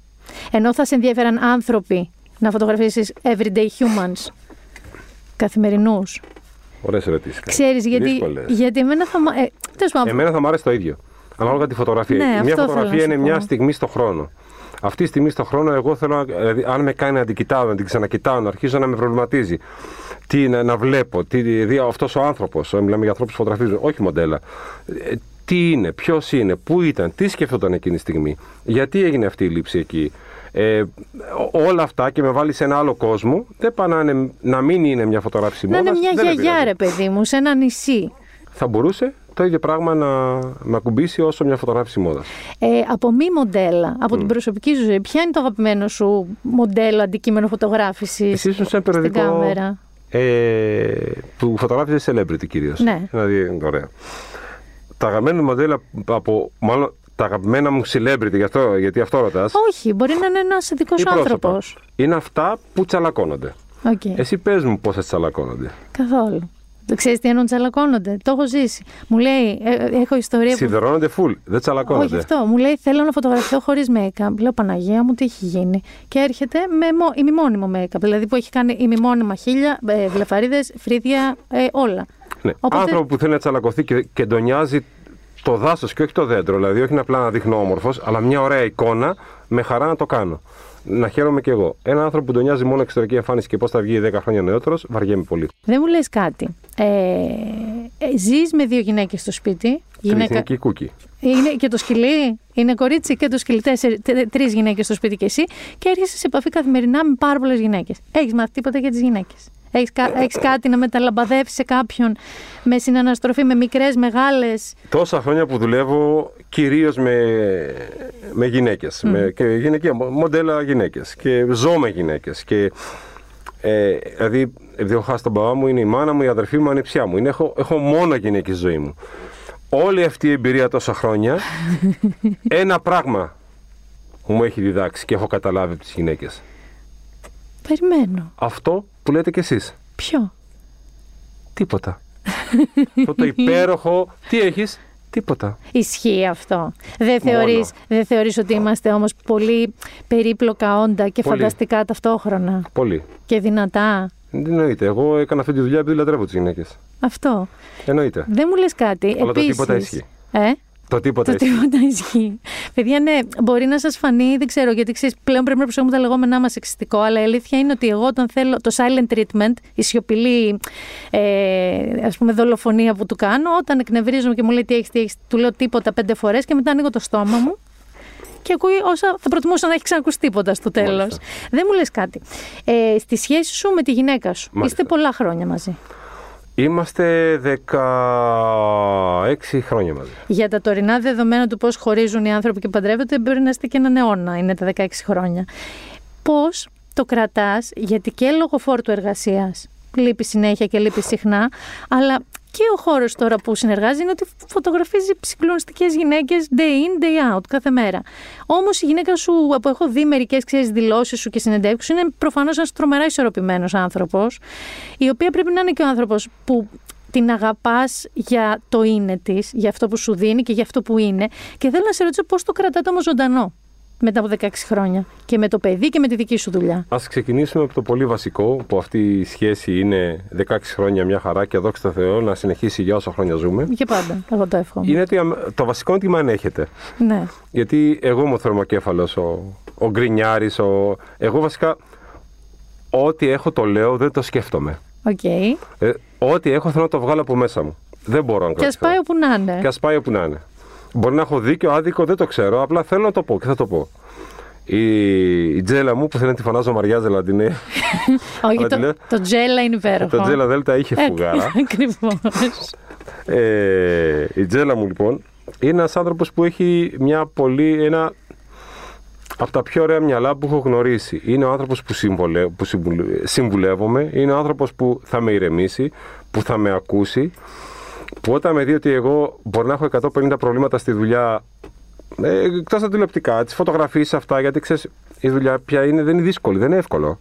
Ενώ θα σε ενδιαφέραν άνθρωποι να φωτογραφίσεις everyday humans, καθημερινούς; Ωραίες ερωτήσεις. Ξέρεις, γιατί, γιατί εμένα θα... μα- Ε, τέλος πάντων, Εμένα θα μου άρεσε το ίδιο. Ανάλογα τη φωτογραφία. Ναι, μια αυτό θέλω να φωτογραφία σου είναι πω. μια στιγμή στο χρόνο. Αυτή τη στιγμή στο χρόνο, εγώ θέλω να. Δηλαδή, αν με κάνει να την κοιτάω, να την ξανακοιτάω, να αρχίζω να με προβληματίζει. Τι να, να βλέπω, τι, δηλαδή αυτός ο άνθρωπος, μιλάμε για ανθρώπους που φωτογραφίζουν, όχι μοντέλα. Ε, τι είναι, ποιος είναι, πού ήταν, τι σκεφτόταν εκείνη τη στιγμή, γιατί έγινε αυτή η λήψη εκεί. Ε, ό- όλα αυτά και με βάλει σε ένα άλλο κόσμο, δεν πάει να, είναι, να μην είναι μια φωτογράφηση να είναι μόδας, μια δεν με γιαγιά πειράζει. ρε παιδί μου, σε ένα νησί. Θα μπορούσε το ίδιο πράγμα να με ακουμπήσει όσο μια φωτογράφηση μόδα. Ε, από μη μοντέλα, από την προσωπική σου ζωή, ποια είναι το αγαπημένο σου μοντέλο, αντικείμενο φωτογράφησης Εσύ ήσουν σε ένα στην περιοδικό κάμερα; ε, που φωτογράφησες celebrity κυρίως. Ναι. Δηλαδή, ωραία. Τα αγαπημένα μου μοντέλα από. Μάλλον τα αγαπημένα μου celebrity, γι αυτό, γιατί αυτό ρωτάς. Όχι, μπορεί να είναι ένας δικό σου άνθρωπος. Είναι αυτά που τσαλακώνονται. Okay. Εσύ πες μου πώς θα τσαλακώνονται. Καθόλου. Το ξέρεις τι εννοούν τσαλακώνονται. Το έχω ζήσει. Μου λέει, ε, ε, έχω ιστορία που. Σιδερώνονται full, δεν τσαλακώνονται. Όχι αυτό. Μου λέει, θέλω να φωτογραφηθώ χωρίς make-up. Λέω, Παναγία μου, τι έχει γίνει. Και έρχεται με μο- ημιμόνιμο make-up. Δηλαδή που έχει κάνει ημιμόνιμα χίλια, ε, βλεφαρίδες, φρύδια, ε, όλα. Ναι. Οπότε- Άνθρωπο που θέλει να τσαλακωθεί και, και ντονιάζει το δάσος και όχι το δέντρο. Δηλαδή, όχι απλά να δείχνω όμορφος, αλλά μια ωραία εικόνα, με χαρά να το κάνω. Να χαίρομαι κι εγώ. Ένα άνθρωπο που τον νοιάζει μόνο εξωτερική εμφάνιση και πώς θα βγει 10 χρόνια νεότερος, βαριέμαι πολύ. Δεν μου λες κάτι. Ε, ε, Ζεις με δύο γυναίκες στο σπίτι. Γυναίκα... κούκι. Είναι και το σκυλί, είναι κορίτσι και το σκυλί. Τρεις γυναίκες στο σπίτι και εσύ. Και έρχεσαι σε επαφή καθημερινά με πάρα πολλές γυναίκες. Έχεις μάθει τίποτα για τις γυναίκες; Έχεις, έχεις κάτι να μεταλαμπαδεύεις σε κάποιον με συναναστροφή, με μικρές, μεγάλες; Τόσα χρόνια που δουλεύω κυρίως με, με γυναίκες, mm. με, και γυναικεία, μοντέλα γυναίκες και ζω με γυναίκες και ε, δηλαδή επειδή έχω χάσει τον παπά μου, είναι η μάνα μου, η αδερφή μου, η ανιψιά μου. Είναι, έχω, έχω μόνο γυναίκες στη ζωή μου. Όλη αυτή η εμπειρία τόσα χρόνια, [LAUGHS] ένα πράγμα μου έχει διδάξει και έχω καταλάβει από τις γυναίκες. Περιμένω. Αυτό που λέτε κι εσείς. Ποιο; Τίποτα. αυτό το υπέροχο, τι έχεις, τίποτα. Ισχύει αυτό. Δεν θεωρείς, δεν θεωρείς ότι είμαστε όμως πολύ περίπλοκα όντα και φανταστικά ταυτόχρονα; Πολύ. Και δυνατά; Δεν εννοείται. Εγώ έκανα αυτή τη δουλειά επειδή λατρεύω τις γυναίκες. Αυτό. Εννοείται. Δεν μου λες κάτι. Αλλά Επίσης, το τίποτα ισχύει. Ε; Το τίποτα το ισχύει. τίποτα ισχύει. Παιδιά, ναι, μπορεί να σας φανεί, δεν ξέρω, γιατί ξέρεις, πλέον πρέπει να προσέχουμε τα λεγόμενά μας εξιστικό, αλλά η αλήθεια είναι ότι εγώ όταν θέλω το silent treatment, η σιωπηλή ε, ας πούμε, δολοφονία που του κάνω, όταν εκνευρίζομαι και μου λέει τι έχεις, τι έχεις, του λέω τίποτα πέντε φορές και μετά ανοίγω το στόμα μου και ακούει όσα θα προτιμούσα να έχει ξανακούσει τίποτα στο τέλος. Δεν μου λες κάτι. Ε, στη σχέση σου με τη γυναίκα σου, Μάλιστα. είστε πολλά χρόνια μαζί. Είμαστε 16 χρόνια μαζί. Για τα τωρινά δεδομένα του πώς χωρίζουν οι άνθρωποι και παντρεύονται, μπορεί να είστε και έναν αιώνα, είναι τα 16 χρόνια. Πώς το κρατάς, γιατί και λόγω φόρτου εργασίας λείπει συνέχεια και λείπει συχνά, αλλά και ο χώρος τώρα που συνεργάζει είναι ότι φωτογραφίζει συγκλονιστικές γυναίκες day in, day out, κάθε μέρα. Όμως η γυναίκα σου, που έχω δει μερικές δηλώσεις σου και συνεντεύξεις, είναι προφανώς ένας τρομερά ισορροπημένος άνθρωπος, η οποία πρέπει να είναι και ο άνθρωπος που την αγαπάς για το είναι της, για αυτό που σου δίνει και για αυτό που είναι. Και θέλω να σε ρωτήσω πώς το κρατάτε όμως ζωντανό μετά από 16 χρόνια και με το παιδί και με τη δική σου δουλειά. Ας ξεκινήσουμε από το πολύ βασικό που αυτή η σχέση είναι 16 χρόνια μια χαρά και δόξα τω Θεώ να συνεχίσει για όσα χρόνια ζούμε. Και πάντα, εγώ το εύχομαι. Είναι ότι το βασικό είναι ότι με ανέχεται. Ναι. Γιατί εγώ είμαι ο θερμοκέφαλος, ο, ο γκρινιάρης, ο... εγώ βασικά ό,τι έχω το λέω δεν το σκέφτομαι. Okay. Ε, ό,τι έχω θέλω να το βγάλω από μέσα μου. Δεν μπορώ να Και ας πάει όπου να είναι. Και ας πάει όπου να είναι. Μπορεί να έχω δίκιο, άδικο, δεν το ξέρω. Απλά θέλω να το πω και θα το πω. Η, η τζέλα μου που θέλει να τη φωνάζω Μαριά Ζελαντινέ. [LAUGHS] Όχι, το, το τζέλα είναι υπέροχο. Το τζέλα Δέλτα είχε φουγάρα. [LAUGHS] Ακριβώς. ε, η τζέλα μου λοιπόν είναι ένας άνθρωπος που έχει μια πολύ. Ένα, από τα πιο ωραία μυαλά που έχω γνωρίσει. Είναι ο άνθρωπος που, συμβολε, που συμβουλεύομαι, είναι ο άνθρωπος που θα με ηρεμήσει, που θα με ακούσει που όταν με δει ότι εγώ μπορεί να έχω 150 προβλήματα στη δουλειά, ε, εκτός τα τηλεοπτικά, τις φωτογραφίες αυτά, γιατί ξέρεις, η δουλειά πια είναι, δεν είναι δύσκολη, δεν είναι εύκολο.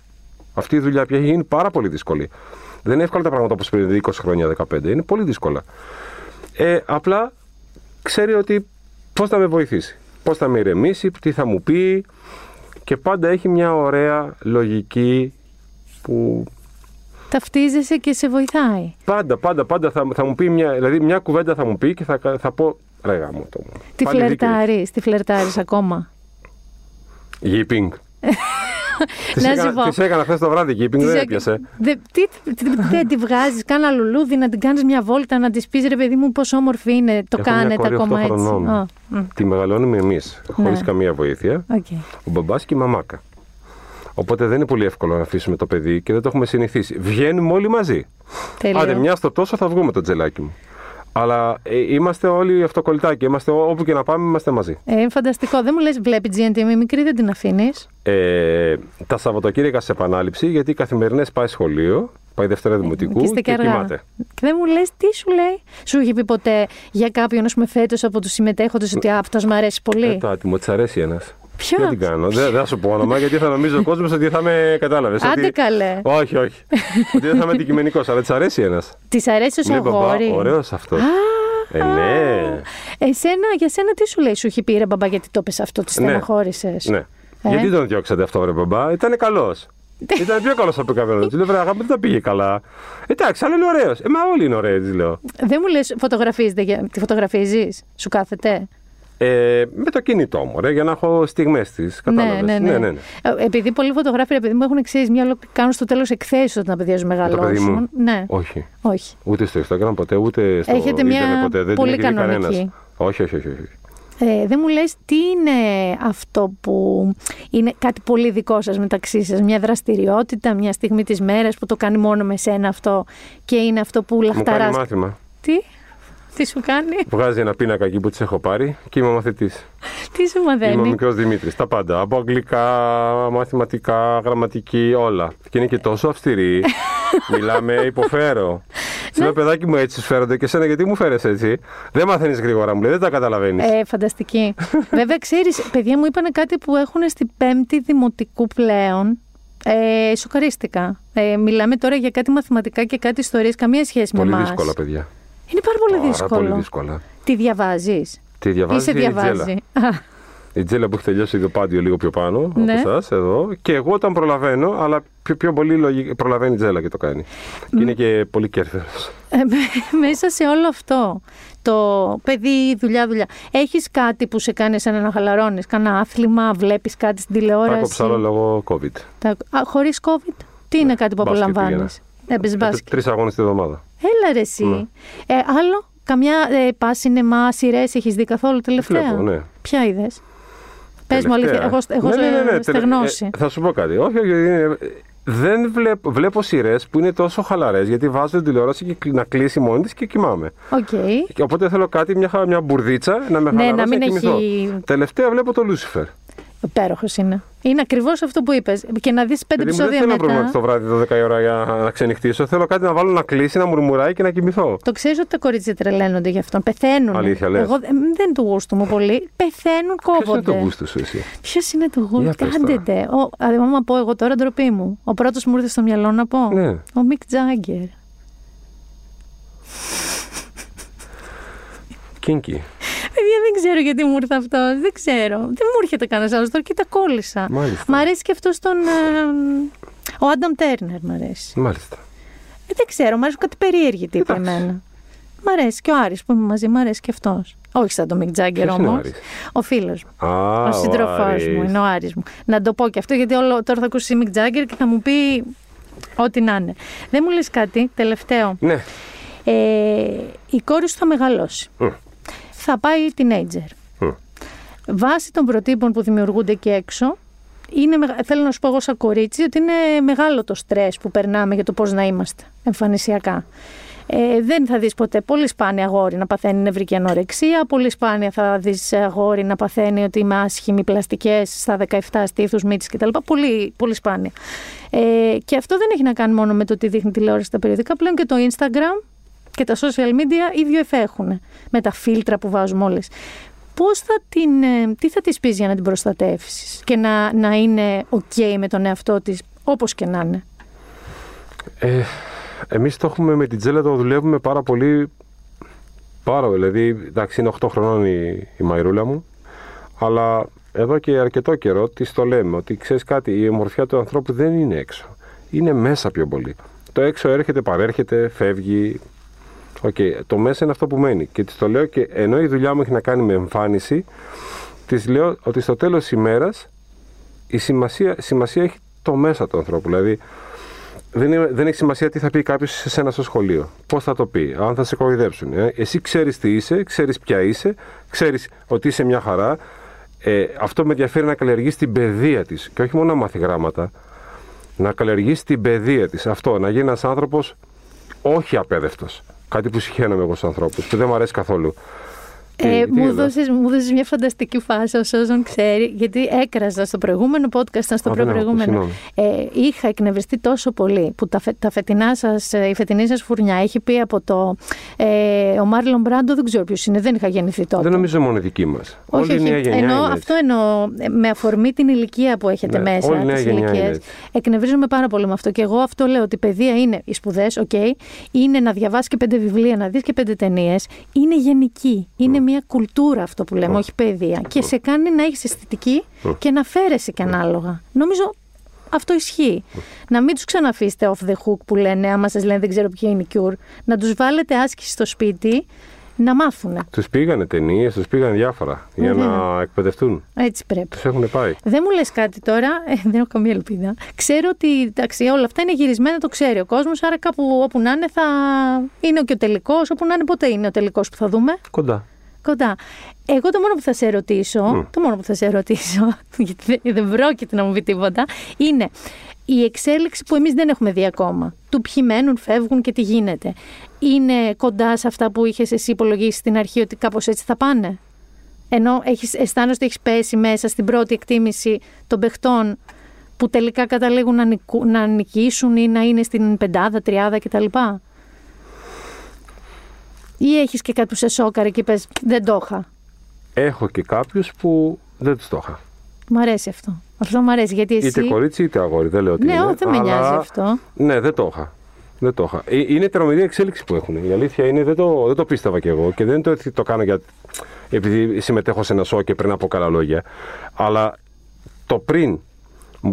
Αυτή η δουλειά πια είναι πάρα πολύ δύσκολη. Δεν είναι εύκολα τα πράγματα όπως πριν 20 χρόνια, 15. Είναι πολύ δύσκολα. Ε, απλά ξέρει ότι πώς θα με βοηθήσει, πώς θα με ηρεμήσει, τι θα μου πει και πάντα έχει μια ωραία λογική που ταυτίζεσαι και σε βοηθάει. Πάντα, πάντα, πάντα θα, θα μου πει μια, δηλαδή μια κουβέντα θα μου πει και θα, θα πω ρε μου το. Τι φλερτάρεις, τι φλερτάρεις ακόμα. Γίπινγκ. [LAUGHS] Τις έκανα, έκανα χθες το βράδυ και δεν έπιασε. Δεν τη βγάζεις, κάνα λουλούδι να την κάνεις μια βόλτα, να της πεις ρε παιδί μου πόσο όμορφη είναι. Το κάνετε ακόμα έτσι. Τη μεγαλώνουμε εμείς, χωρίς ναι. καμία βοήθεια. Ο μπαμπάς και η μαμάκα. Οπότε δεν είναι πολύ εύκολο να αφήσουμε το παιδί και δεν το έχουμε συνηθίσει. Βγαίνουμε όλοι μαζί. Τέλειο. Άντε, μια στο τόσο θα βγούμε το τζελάκι μου. Αλλά ε, είμαστε όλοι αυτοκολλητάκι. Είμαστε όπου και να πάμε, είμαστε μαζί. Ε, φανταστικό. Δεν μου λες, βλέπει GNTM μικρή, δεν την αφήνεις; Ε, τα Σαββατοκύριακα σε επανάληψη, γιατί οι καθημερινές πάει σχολείο, πάει Δευτέρα Δημοτικού και, και κοιμάται. Και δεν μου λες, τι σου λέει; Σου είχε πει ποτέ για κάποιον, ας πούμε, φέτος από τους συμμετέχοντες ότι αυτός μου αρέσει πολύ. Ε, το άτιμο, της αρέσει ένας. Ποιο; Δεν την κάνω. Δεν, θα σου πω όνομα γιατί θα νομίζει ο κόσμος ότι θα με κατάλαβες. Άντε ότι... καλέ. Όχι, όχι. [LAUGHS] ότι δεν θα είμαι αντικειμενικός, αλλά της αρέσει ένας. Της αρέσει ως αγόρι. Ωραίος αυτός. Ε, ναι. Εσένα, για σένα τι σου λέει, σου έχει πει ρε μπαμπά, γιατί το έπεσε αυτό, τη στεναχώρησε. Ναι. ναι. Ε; Γιατί τον διώξατε αυτό, ρε μπαμπά, ήταν καλός. [LAUGHS] Ήταν πιο καλός από κάποιον. Του λέω: Βρε, αγάπη, δεν τα πήγε καλά. Εντάξει, αλλά είναι ωραίος. Ε, μα όλοι είναι ωραίοι, της λέω. Δεν μου λες, φωτογραφίζεται. για- Τη φωτογραφίζεις, σου κάθεται. Ε, με το κινητό μου, ρε, για να έχω στιγμές της. Κατάλαβες; Ναι, ναι, ναι. Ε, Επειδή πολλοί φωτογράφοι, επειδή μου έχουν εξής, μια ολόκληρη κάνουν στο τέλος εκθέσεις όταν τα παιδιά σου Το παιδί μου; μεγαλώσουν. Ναι, Όχι. όχι. Ούτε στο Instagram ποτέ, ούτε στο Έχετε μια ίντερνετ ποτέ. Δεν πολύ την έχει δει κανονική. κανένας. Όχι, όχι, όχι. όχι. Ε, δεν μου λες τι είναι αυτό που είναι κάτι πολύ δικό σας μεταξύ σας, μια δραστηριότητα, μια στιγμή της μέρας που το κάνει μόνο με σένα αυτό και είναι αυτό που Μου κάνει λαχταράς. μάθημα. Τι, τι σου κάνει, Βγάζει ένα πίνακα εκεί που τη έχω πάρει και είμαι μαθητής. τι σου Είμαι ο μαθαίνει. μικρός Δημήτρης. Τα πάντα. Από αγγλικά, μαθηματικά, γραμματική, όλα. Και είναι και τόσο αυστηρή. [LAUGHS] Μιλάμε, υποφέρω. Τη λέω, παιδάκι μου, έτσι σου φέρονται και εσένα, γιατί μου φέρες έτσι; Δεν μαθαίνεις γρήγορα, μου λέει, δεν τα καταλαβαίνεις. Ε, φανταστική. [LAUGHS] Βέβαια, ξέρεις, παιδιά μου είπαν κάτι που έχουν στην πέμπτη δημοτικού πλέον. Ε, σοκαρίστηκα. Ε, μιλάμε τώρα για κάτι μαθηματικά και κάτι ιστορίες, καμία σχέση πολύ με εμάς. δύσκολα, παιδιά. Είναι πάρα πολύ Πάρα δύσκολο. πολύ δύσκολα. Τη διαβάζεις; Τη διαβάζεις; Ή σε η Τζέλα. διαβάζει; Α, Η Τζέλα που έχει τελειώσει το πάντιο λίγο πιο πάνω Ναι. από εσά εδώ. Και εγώ όταν προλαβαίνω, αλλά πιο, πιο πολύ λογι- προλαβαίνει η Τζέλα και το κάνει. Και είναι και πολύ κέρφερο. Ε, με- μέσα σε όλο αυτό, το παιδί, δουλειά, δουλειά, έχεις κάτι που σε κάνει σαν να χαλαρώνεις, κάνα άθλημα, βλέπεις κάτι στην Τα τηλεόραση; έκοψα όλα λόγω COVID. Τα... Α, χωρίς COVID, τι είναι κάτι που μπάσκετ απολαμβάνεις; Έπαιζες μπάσκετ. Τρεις αγώνες την εβδομάδα. Έλα ρε εσύ. Ναι. Ε, άλλο, καμιά ε, πας σινεμά, σειρές έχεις δει καθόλου τελευταία; Βλέπω, ναι. Ποια είδες; Πες μου Τελευταία. αλήθεια, εγώ, εγώ Ναι, ναι, ναι, ναι, τελε- στεγνώσει. ε, θα σου πω κάτι. Όχι, όχι, είναι- δεν βλέπω, βλέπω σειρές που είναι τόσο χαλαρές γιατί βάζω την τηλεόραση και κλει- να κλείσει μόνη της και κοιμάμαι. Οκ. Και οπότε θέλω κάτι, μια, χα- μια μπουρδίτσα να με Ναι, χαλαρώσει να μην κοιμηθώ. έχει- Τελευταία βλέπω το Lucifer. Υπέροχος είναι. Είναι ακριβώς αυτό που είπες. Και να δεις πέντε Γιατί μου δεν επεισόδια θέλω να μετά. προβληματίσω το βράδυ 12 η ώρα για να ξενυχτήσω. Θέλω κάτι να βάλω να κλείσει, να μουρμουράει και να κοιμηθώ. Το ξέρεις ότι τα κορίτσια τρελαίνονται γι' αυτό. Πεθαίνουν. Αλήθεια, λες. Εγώ ε, δεν του γούστου μου πολύ. Πεθαίνουν, Ποιος είναι κόβονται. το γούστος σου, εσύ; Ποιος είναι το Για γούστο. πες Κάντε τε. Ο, δηλαδή, άμα πω εγώ τώρα ντροπή μου. Ο πρώτος μου ήρθε στο μυαλό να πω. Ναι. Ο Μικ Τζάγκερ. Κίνκι. Παιδιά, δεν ξέρω γιατί μου ήρθε αυτό. Δεν ξέρω. Δεν μου έρχεται κανένας άλλος τώρα και τα κόλλησα. Μάλιστα. Μ' αρέσει και αυτό τον. ε, ο Άνταμ Τέρνερ μ' αρέσει. Μάλιστα. Ε, δεν ξέρω, μου αρέσουν κάτι περίεργη τύπη Εντάξει. εμένα. Μ' αρέσει και ο Άρης που είμαι μαζί, μ' αρέσει και αυτός. Όχι σαν τον Μικ Τζάγκερ Ποιος είναι ο όμως. Άρης; Ο φίλος μου. Α, ο σύντροφός Άρης. μου, είναι ο Άρης μου. Να το πω και αυτό, γιατί όλο, τώρα θα ακούσει Μικ Τζάγκερ και θα μου πει ό,τι να είναι. Δεν μου λες κάτι, τελευταίο. Ναι. Ε, η κόρη σου θα μεγαλώσει. Μμ. Θα πάει teenager. Μμ. Βάσει των προτύπων που δημιουργούνται εκεί έξω, είναι, μεγα- θέλω να σου πω εγώ σαν κορίτσι ότι είναι μεγάλο το στρες που περνάμε για το πώς να είμαστε εμφανισιακά. Ε, δεν θα δεις ποτέ πολύ σπάνια αγόρι να παθαίνει νευρική ανορεξία, πολύ σπάνια θα δεις αγόρι να παθαίνει ότι είμαι άσχημη πλαστικές στα 17 στήθους, μύτης κτλ. Πολύ, πολύ σπάνια. Ε, και αυτό δεν έχει να κάνει μόνο με το τι δείχνει τηλεόραση στα περιοδικά, πλέον και το Instagram και τα social media ίδιο εφ' έχουν με τα φίλτρα που βάζουμε όλες. Πώς θα την, ε, τι θα της πεις για να την προστατεύσεις και να, να είναι ok με τον εαυτό της, όπως και να είναι; Ε, εμείς το έχουμε με την Τζέλα, το δουλεύουμε πάρα πολύ. Πάρα δηλαδή, εντάξει, είναι 8 χρονών η, η μαϊρούλα μου, αλλά εδώ και αρκετό καιρό της το λέμε ότι ξέρεις κάτι, η ομορφιά του ανθρώπου δεν είναι έξω. Είναι μέσα πιο πολύ. Το έξω έρχεται, παρέρχεται, φεύγει. Οκ, το μέσα είναι αυτό που μένει. Και της το λέω και ενώ η δουλειά μου έχει να κάνει με εμφάνιση, της λέω ότι στο τέλος της ημέρας η σημασία, σημασία έχει το μέσα του ανθρώπου. Δηλαδή, δεν, είναι- δεν έχει σημασία τι θα πει κάποιος σε σένα στο σχολείο. Πώς θα το πει, αν θα σε κοροϊδέψουν. Ε. Εσύ ξέρεις τι είσαι, ξέρεις ποια είσαι, ξέρεις ότι είσαι μια χαρά. Ε, αυτό με ενδιαφέρει να καλλιεργήσει την παιδεία της και όχι μόνο να μάθει γράμματα. Να καλλιεργήσει την παιδεία της. Αυτό, να γίνει ένας άνθρωπος όχι απέδευτος. Κάτι που συχαίνομαι εγώ στους ανθρώπους, που δεν μου αρέσει καθόλου. Τι- Ε, τι μου, είναι; δώσεις, μου δώσεις μια φανταστική φάση όσο όσον ξέρει, γιατί έκραζα στο προηγούμενο podcast, ήταν στο Α, δεν προηγούμενο. άκουσα, Ε, είχα εκνευριστεί τόσο πολύ που τα, φε, τα φετινά σας, ε, η φετινή σας φουρνιά έχει πει από το. Ε, ο Μάρλον Μπράντο, δεν ξέρω ποιος είναι, δεν είχα γεννηθεί τότε. Δεν νομίζω μόνο δική μας. Όχι, Όλη η νέα όχι. γενιά Εννοώ, είναι αυτό εννοώ ε, με αφορμή την ηλικία που έχετε Ναι, μέσα. όλη η νέα τις γενιά είναι ηλικίες. έτσι. Εκνευρίζομαι πάρα πολύ με αυτό. Και εγώ αυτό λέω ότι η παιδεία είναι οι σπουδές, οκ. Είναι να διαβάσεις και πέντε βιβλία, να δεις και πέντε ταινίες. Είναι γενική. Είναι μια κουλτούρα αυτό που λέμε, όχι παιδεία. Και σε κάνει να έχεις αισθητική και να φέρεσαι και ανάλογα. Νομίζω αυτό ισχύει. Να μην τους ξαναφήσετε off the hook που λένε, άμα σας λένε δεν ξέρω ποια είναι η cure. Να τους βάλετε άσκηση στο σπίτι να μάθουν. Τους πήγανε ταινίες, τους πήγανε διάφορα για Βέβαια. να εκπαιδευτούν. Έτσι πρέπει. Τους έχουν πάει. Δεν μου λες κάτι τώρα, ε, δεν έχω καμία ελπίδα. Ξέρω ότι εντάξει, όλα αυτά είναι γυρισμένα, το ξέρει ο κόσμος. Άρα κάπου όπου να είναι θα είναι και ο τελικός. Όπου να είναι, ποτέ είναι ο τελικός που θα δούμε. Κοντά. Κοντά. Εγώ το μόνο που θα σε ρωτήσω, το μόνο που θα σε ρωτήσω, [LAUGHS] γιατί δεν- δεν πρόκειται να μου πει τίποτα, είναι η εξέλιξη που εμείς δεν έχουμε δει ακόμα. Του ποιοι μένουν, φεύγουν και τι γίνεται. Είναι κοντά σε αυτά που είχες εσύ υπολογίσει στην αρχή ότι κάπως έτσι θα πάνε; Ενώ έχεις, αισθάνεσαι ότι έχεις πέσει μέσα στην πρώτη εκτίμηση των παιχτών που τελικά καταλήγουν να, νικου- να νικήσουν ή να είναι στην πεντάδα, τριάδα κτλ; Ή έχεις και κάτι που σε σόκαρε και είπες δεν το είχα. Έχω και κάποιους που δεν τους το είχα. Μ' αρέσει αυτό. Αυτό μου αρέσει γιατί εσύ. Είτε κορίτσι είτε αγόρι, δεν λέω ότι Ναι, είναι. όχι, δεν με αλλά- νοιάζει αυτό. Ναι, δεν το είχα. Δεν το είχα. Ε, Είναι τρομερή εξέλιξη που έχουν. Η αλήθεια είναι, δεν το, δεν το πίστευα κι εγώ και δεν το ότι το κάνω για, επειδή συμμετέχω σε ένα σοκ και πριν από καλά λόγια. Αλλά το πριν,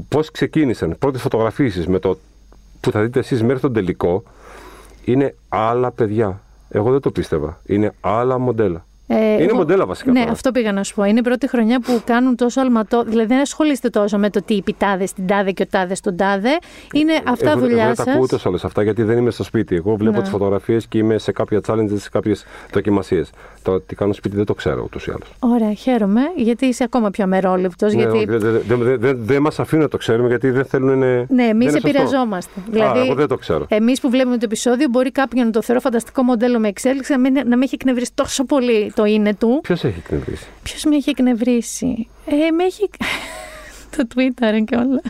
πώς ξεκίνησαν, πρώτες φωτογραφίσεις με το που θα δείτε εσείς μέχρι τον τελικό, είναι άλλα παιδιά. Εγώ δεν το πίστευα. Είναι άλλα μοντέλα. Ε, είναι εγώ- μοντέλα βασικά. Ναι, τώρα. αυτό πήγα να σου πω. Είναι η πρώτη χρονιά που κάνουν τόσο αλματό. Δηλαδή δεν ασχολείστε τόσο με το τι είπε τάδε στην τάδε και ο τάδες στον τάδε. Είναι αυτά εγώ, δουλειά εγώ δεν τα ακούω σας. ούτω όλες αυτά γιατί δεν είμαι στο σπίτι. Εγώ βλέπω Ναι. τις φωτογραφίες και είμαι σε κάποια challenges, σε κάποιες δοκιμασίες. Το τι κάνω σπίτι δεν το ξέρω ούτως ή άλλως. Ωραία, χαίρομαι γιατί είσαι ακόμα πιο αμερόληπτος. Ναι, γιατί... δεν δε, δε, δε, δε, δεν μας αφήνουν να το ξέρουμε γιατί δεν θέλουν. Ναι, εμείς δεν είναι σωστό. επηρεαζόμαστε. Δηλαδή, Α, εγώ δεν το ξέρω. Εμείς που βλέπουμε το επεισόδιο, μπορεί κάποιον να το θεωρώ φανταστικό μοντέλο με εξέλιξη, να μην, να με έχει εκνευρίσει τόσο πολύ το είναι του. Ποιος έχει εκνευρίσει; Ποιος με έχει εκνευρίσει; Ε, με έχει. [LAUGHS] το Twitter και όλα.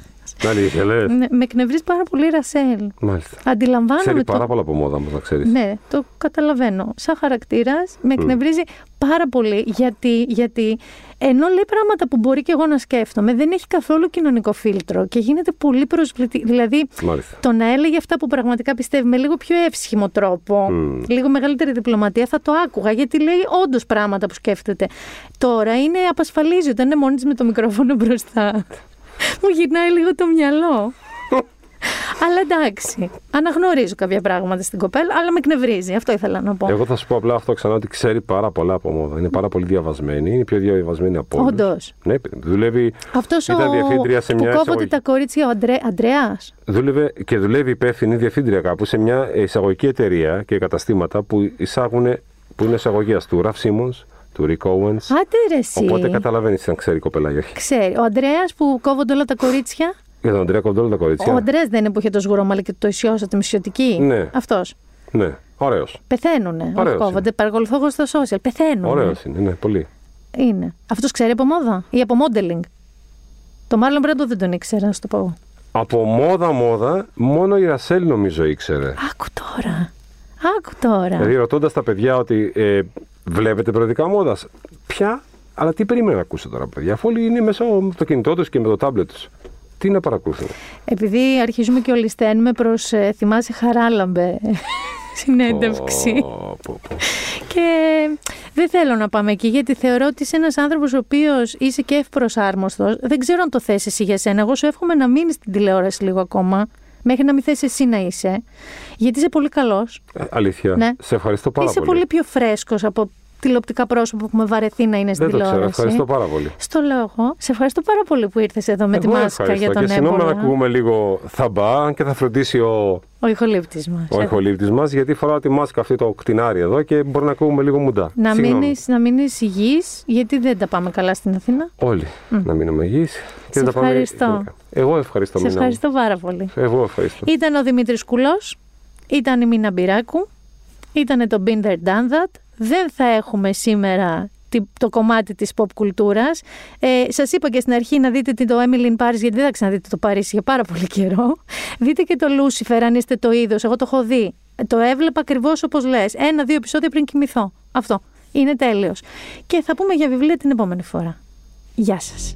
Αλήθεια, λε. Ναι, με εκνευρίζει πάρα πολύ η Ρασέλ. Μάλιστα. Αντιλαμβάνομαι Ξέρει το. πάρα πολλά από μόδα όμω, να ξέρεις. Ναι, το καταλαβαίνω. Σαν χαρακτήρας με εκνευρίζει πάρα πολύ γιατί, γιατί ενώ λέει πράγματα που μπορεί και εγώ να σκέφτομαι, δεν έχει καθόλου κοινωνικό φίλτρο και γίνεται πολύ προσβλητή. Δηλαδή, Μάλιστα. το να έλεγε αυτά που πραγματικά πιστεύει με λίγο πιο εύσχυμο τρόπο, Μμ. λίγο μεγαλύτερη διπλωματία, θα το άκουγα γιατί λέει όντως πράγματα που σκέφτεται. Τώρα είναι απασφαλίζει όταν είναι μόνης της με το μικρόφωνο μπροστά. Μου γυρνάει λίγο το μυαλό. αλλά εντάξει. Αναγνωρίζω κάποια πράγματα στην κοπέλα, αλλά με εκνευρίζει. Αυτό ήθελα να πω. Εγώ θα σου πω απλά αυτό ξανά ότι ξέρει πάρα πολλά από μόδα. Είναι πάρα πολύ διαβασμένη. Είναι η πιο διαβασμένη από όλους. Όντως. Ναι, παιδί μου. δουλεύει. Αυτός ήταν διευθύντρια σε που μια κόβονται εισαγωγή. τα κορίτσια, ο Αντρέ, Αντρέας. Δούλευε και δουλεύει υπεύθυνη διευθύντρια κάπου σε μια εισαγωγική εταιρεία και καταστήματα που εισάγουν, που είναι εισαγωγέα του Ραφ Σίμον, του Ρικ Owens. Άντε ρε εσύ. Οπότε καταλαβαίνεις αν ξέρει η κοπελά ή όχι. Ξέρει. Ο Αντρέας που κόβονται όλα τα κορίτσια. Για τον Αντρέα Κοντόλ τα κορίτσια. Ο Αντρέας δεν είναι που είχε το σγουρόμαλι και το ισιώσατε μισιωτική. Ναι. Αυτός. Ναι, ωραίος. Πεθαίνουνε. Όχι Ωραίος κόβονται. Παρακολουθώ εγώ στα social. Πεθαίνουν. Ωραίος είναι, ναι, πολύ. Είναι. Αυτός ξέρει από μόδα ή από modeling; Το Μάρλον Μπράντο δεν τον ήξερα, να σου το πω. Από μόδα μόδα, μόνο η Ρασέλ νομίζω ήξερε. Άκου τώρα. Άκου τώρα. Δηλαδή, ρωτώντας τα παιδιά ότι ε, βλέπετε περιοδικά μόδας. Ποια, αλλά τι περίμενε να ακούσετε τώρα, παιδιά, αφού όλοι είναι μέσα από το κινητό τους και με το τάμπλετ τους. Τι να παρακολουθούν. Επειδή αρχίζουμε και όλοι στέλνουμε προς θυμάσαι χαράλαμπε [LAUGHS] συνέντευξη. Πω, πω, πω. Και δεν θέλω να πάμε εκεί, γιατί θεωρώ ότι είσαι ένας άνθρωπος ο οποίος είσαι και ευπροσάρμοστο. Δεν ξέρω αν το θες εσύ για σένα. Εγώ σου εύχομαι να μείνεις στην τηλεόραση λίγο ακόμα, μέχρι να μην θες εσύ να είσαι. Γιατί είσαι πολύ καλός. Ε, Αλήθεια. Ναι. Σε ευχαριστώ πάρα Είσαι πολύ πιο φρέσκος από τηλεοπτικά πρόσωπα που έχουμε βαρεθεί να είναι στην Δεν το τηλεόραση. ξέρω. Ευχαριστώ πάρα πολύ. Στο λέω εγώ. Σε ευχαριστώ πάρα πολύ που ήρθες εδώ με τη Εγώ μάσκα ευχαριστώ. για τον Και συγγνώμη να έμπολα. ακούμε λίγο θαμπά, αν και θα φροντίσει ο, Ο ηχολήπτης μας. ο ηχολήπτης μας, γιατί φοράω τη μάσκα αυτή το κτηνάρι εδώ και μπορεί να ακούμε λίγο μουντά. Να Συγγνώμη. μείνεις, να μείνεις υγιής, γιατί δεν τα πάμε καλά στην Αθήνα. Όλοι να μείνουμε υγιείς. Σε ευχαριστώ. Εγώ ευχαριστώ. Σε Μίνα μου. ευχαριστώ πάρα πολύ. Εγώ ευχαριστώ. Ήταν ο Δημήτρης Κουλός, ήταν η Μίνα Μπυράκου, ήταν το Been There Done That. Δεν θα έχουμε σήμερα τη- το κομμάτι της pop κουλτούρας. Ε, σας είπα και στην αρχή να δείτε την- το Emily in Paris, γιατί δεν θα ξαναδείτε το Paris για πάρα πολύ καιρό. Δείτε και το Lucifer, αν είστε το είδος. Εγώ το έχω δει. Το έβλεπα ακριβώς όπως λες. Ένα-δύο επεισόδια πριν κοιμηθώ. Αυτό. Είναι τέλειος. Και θα πούμε για βιβλία την επόμενη φορά. Γεια σας.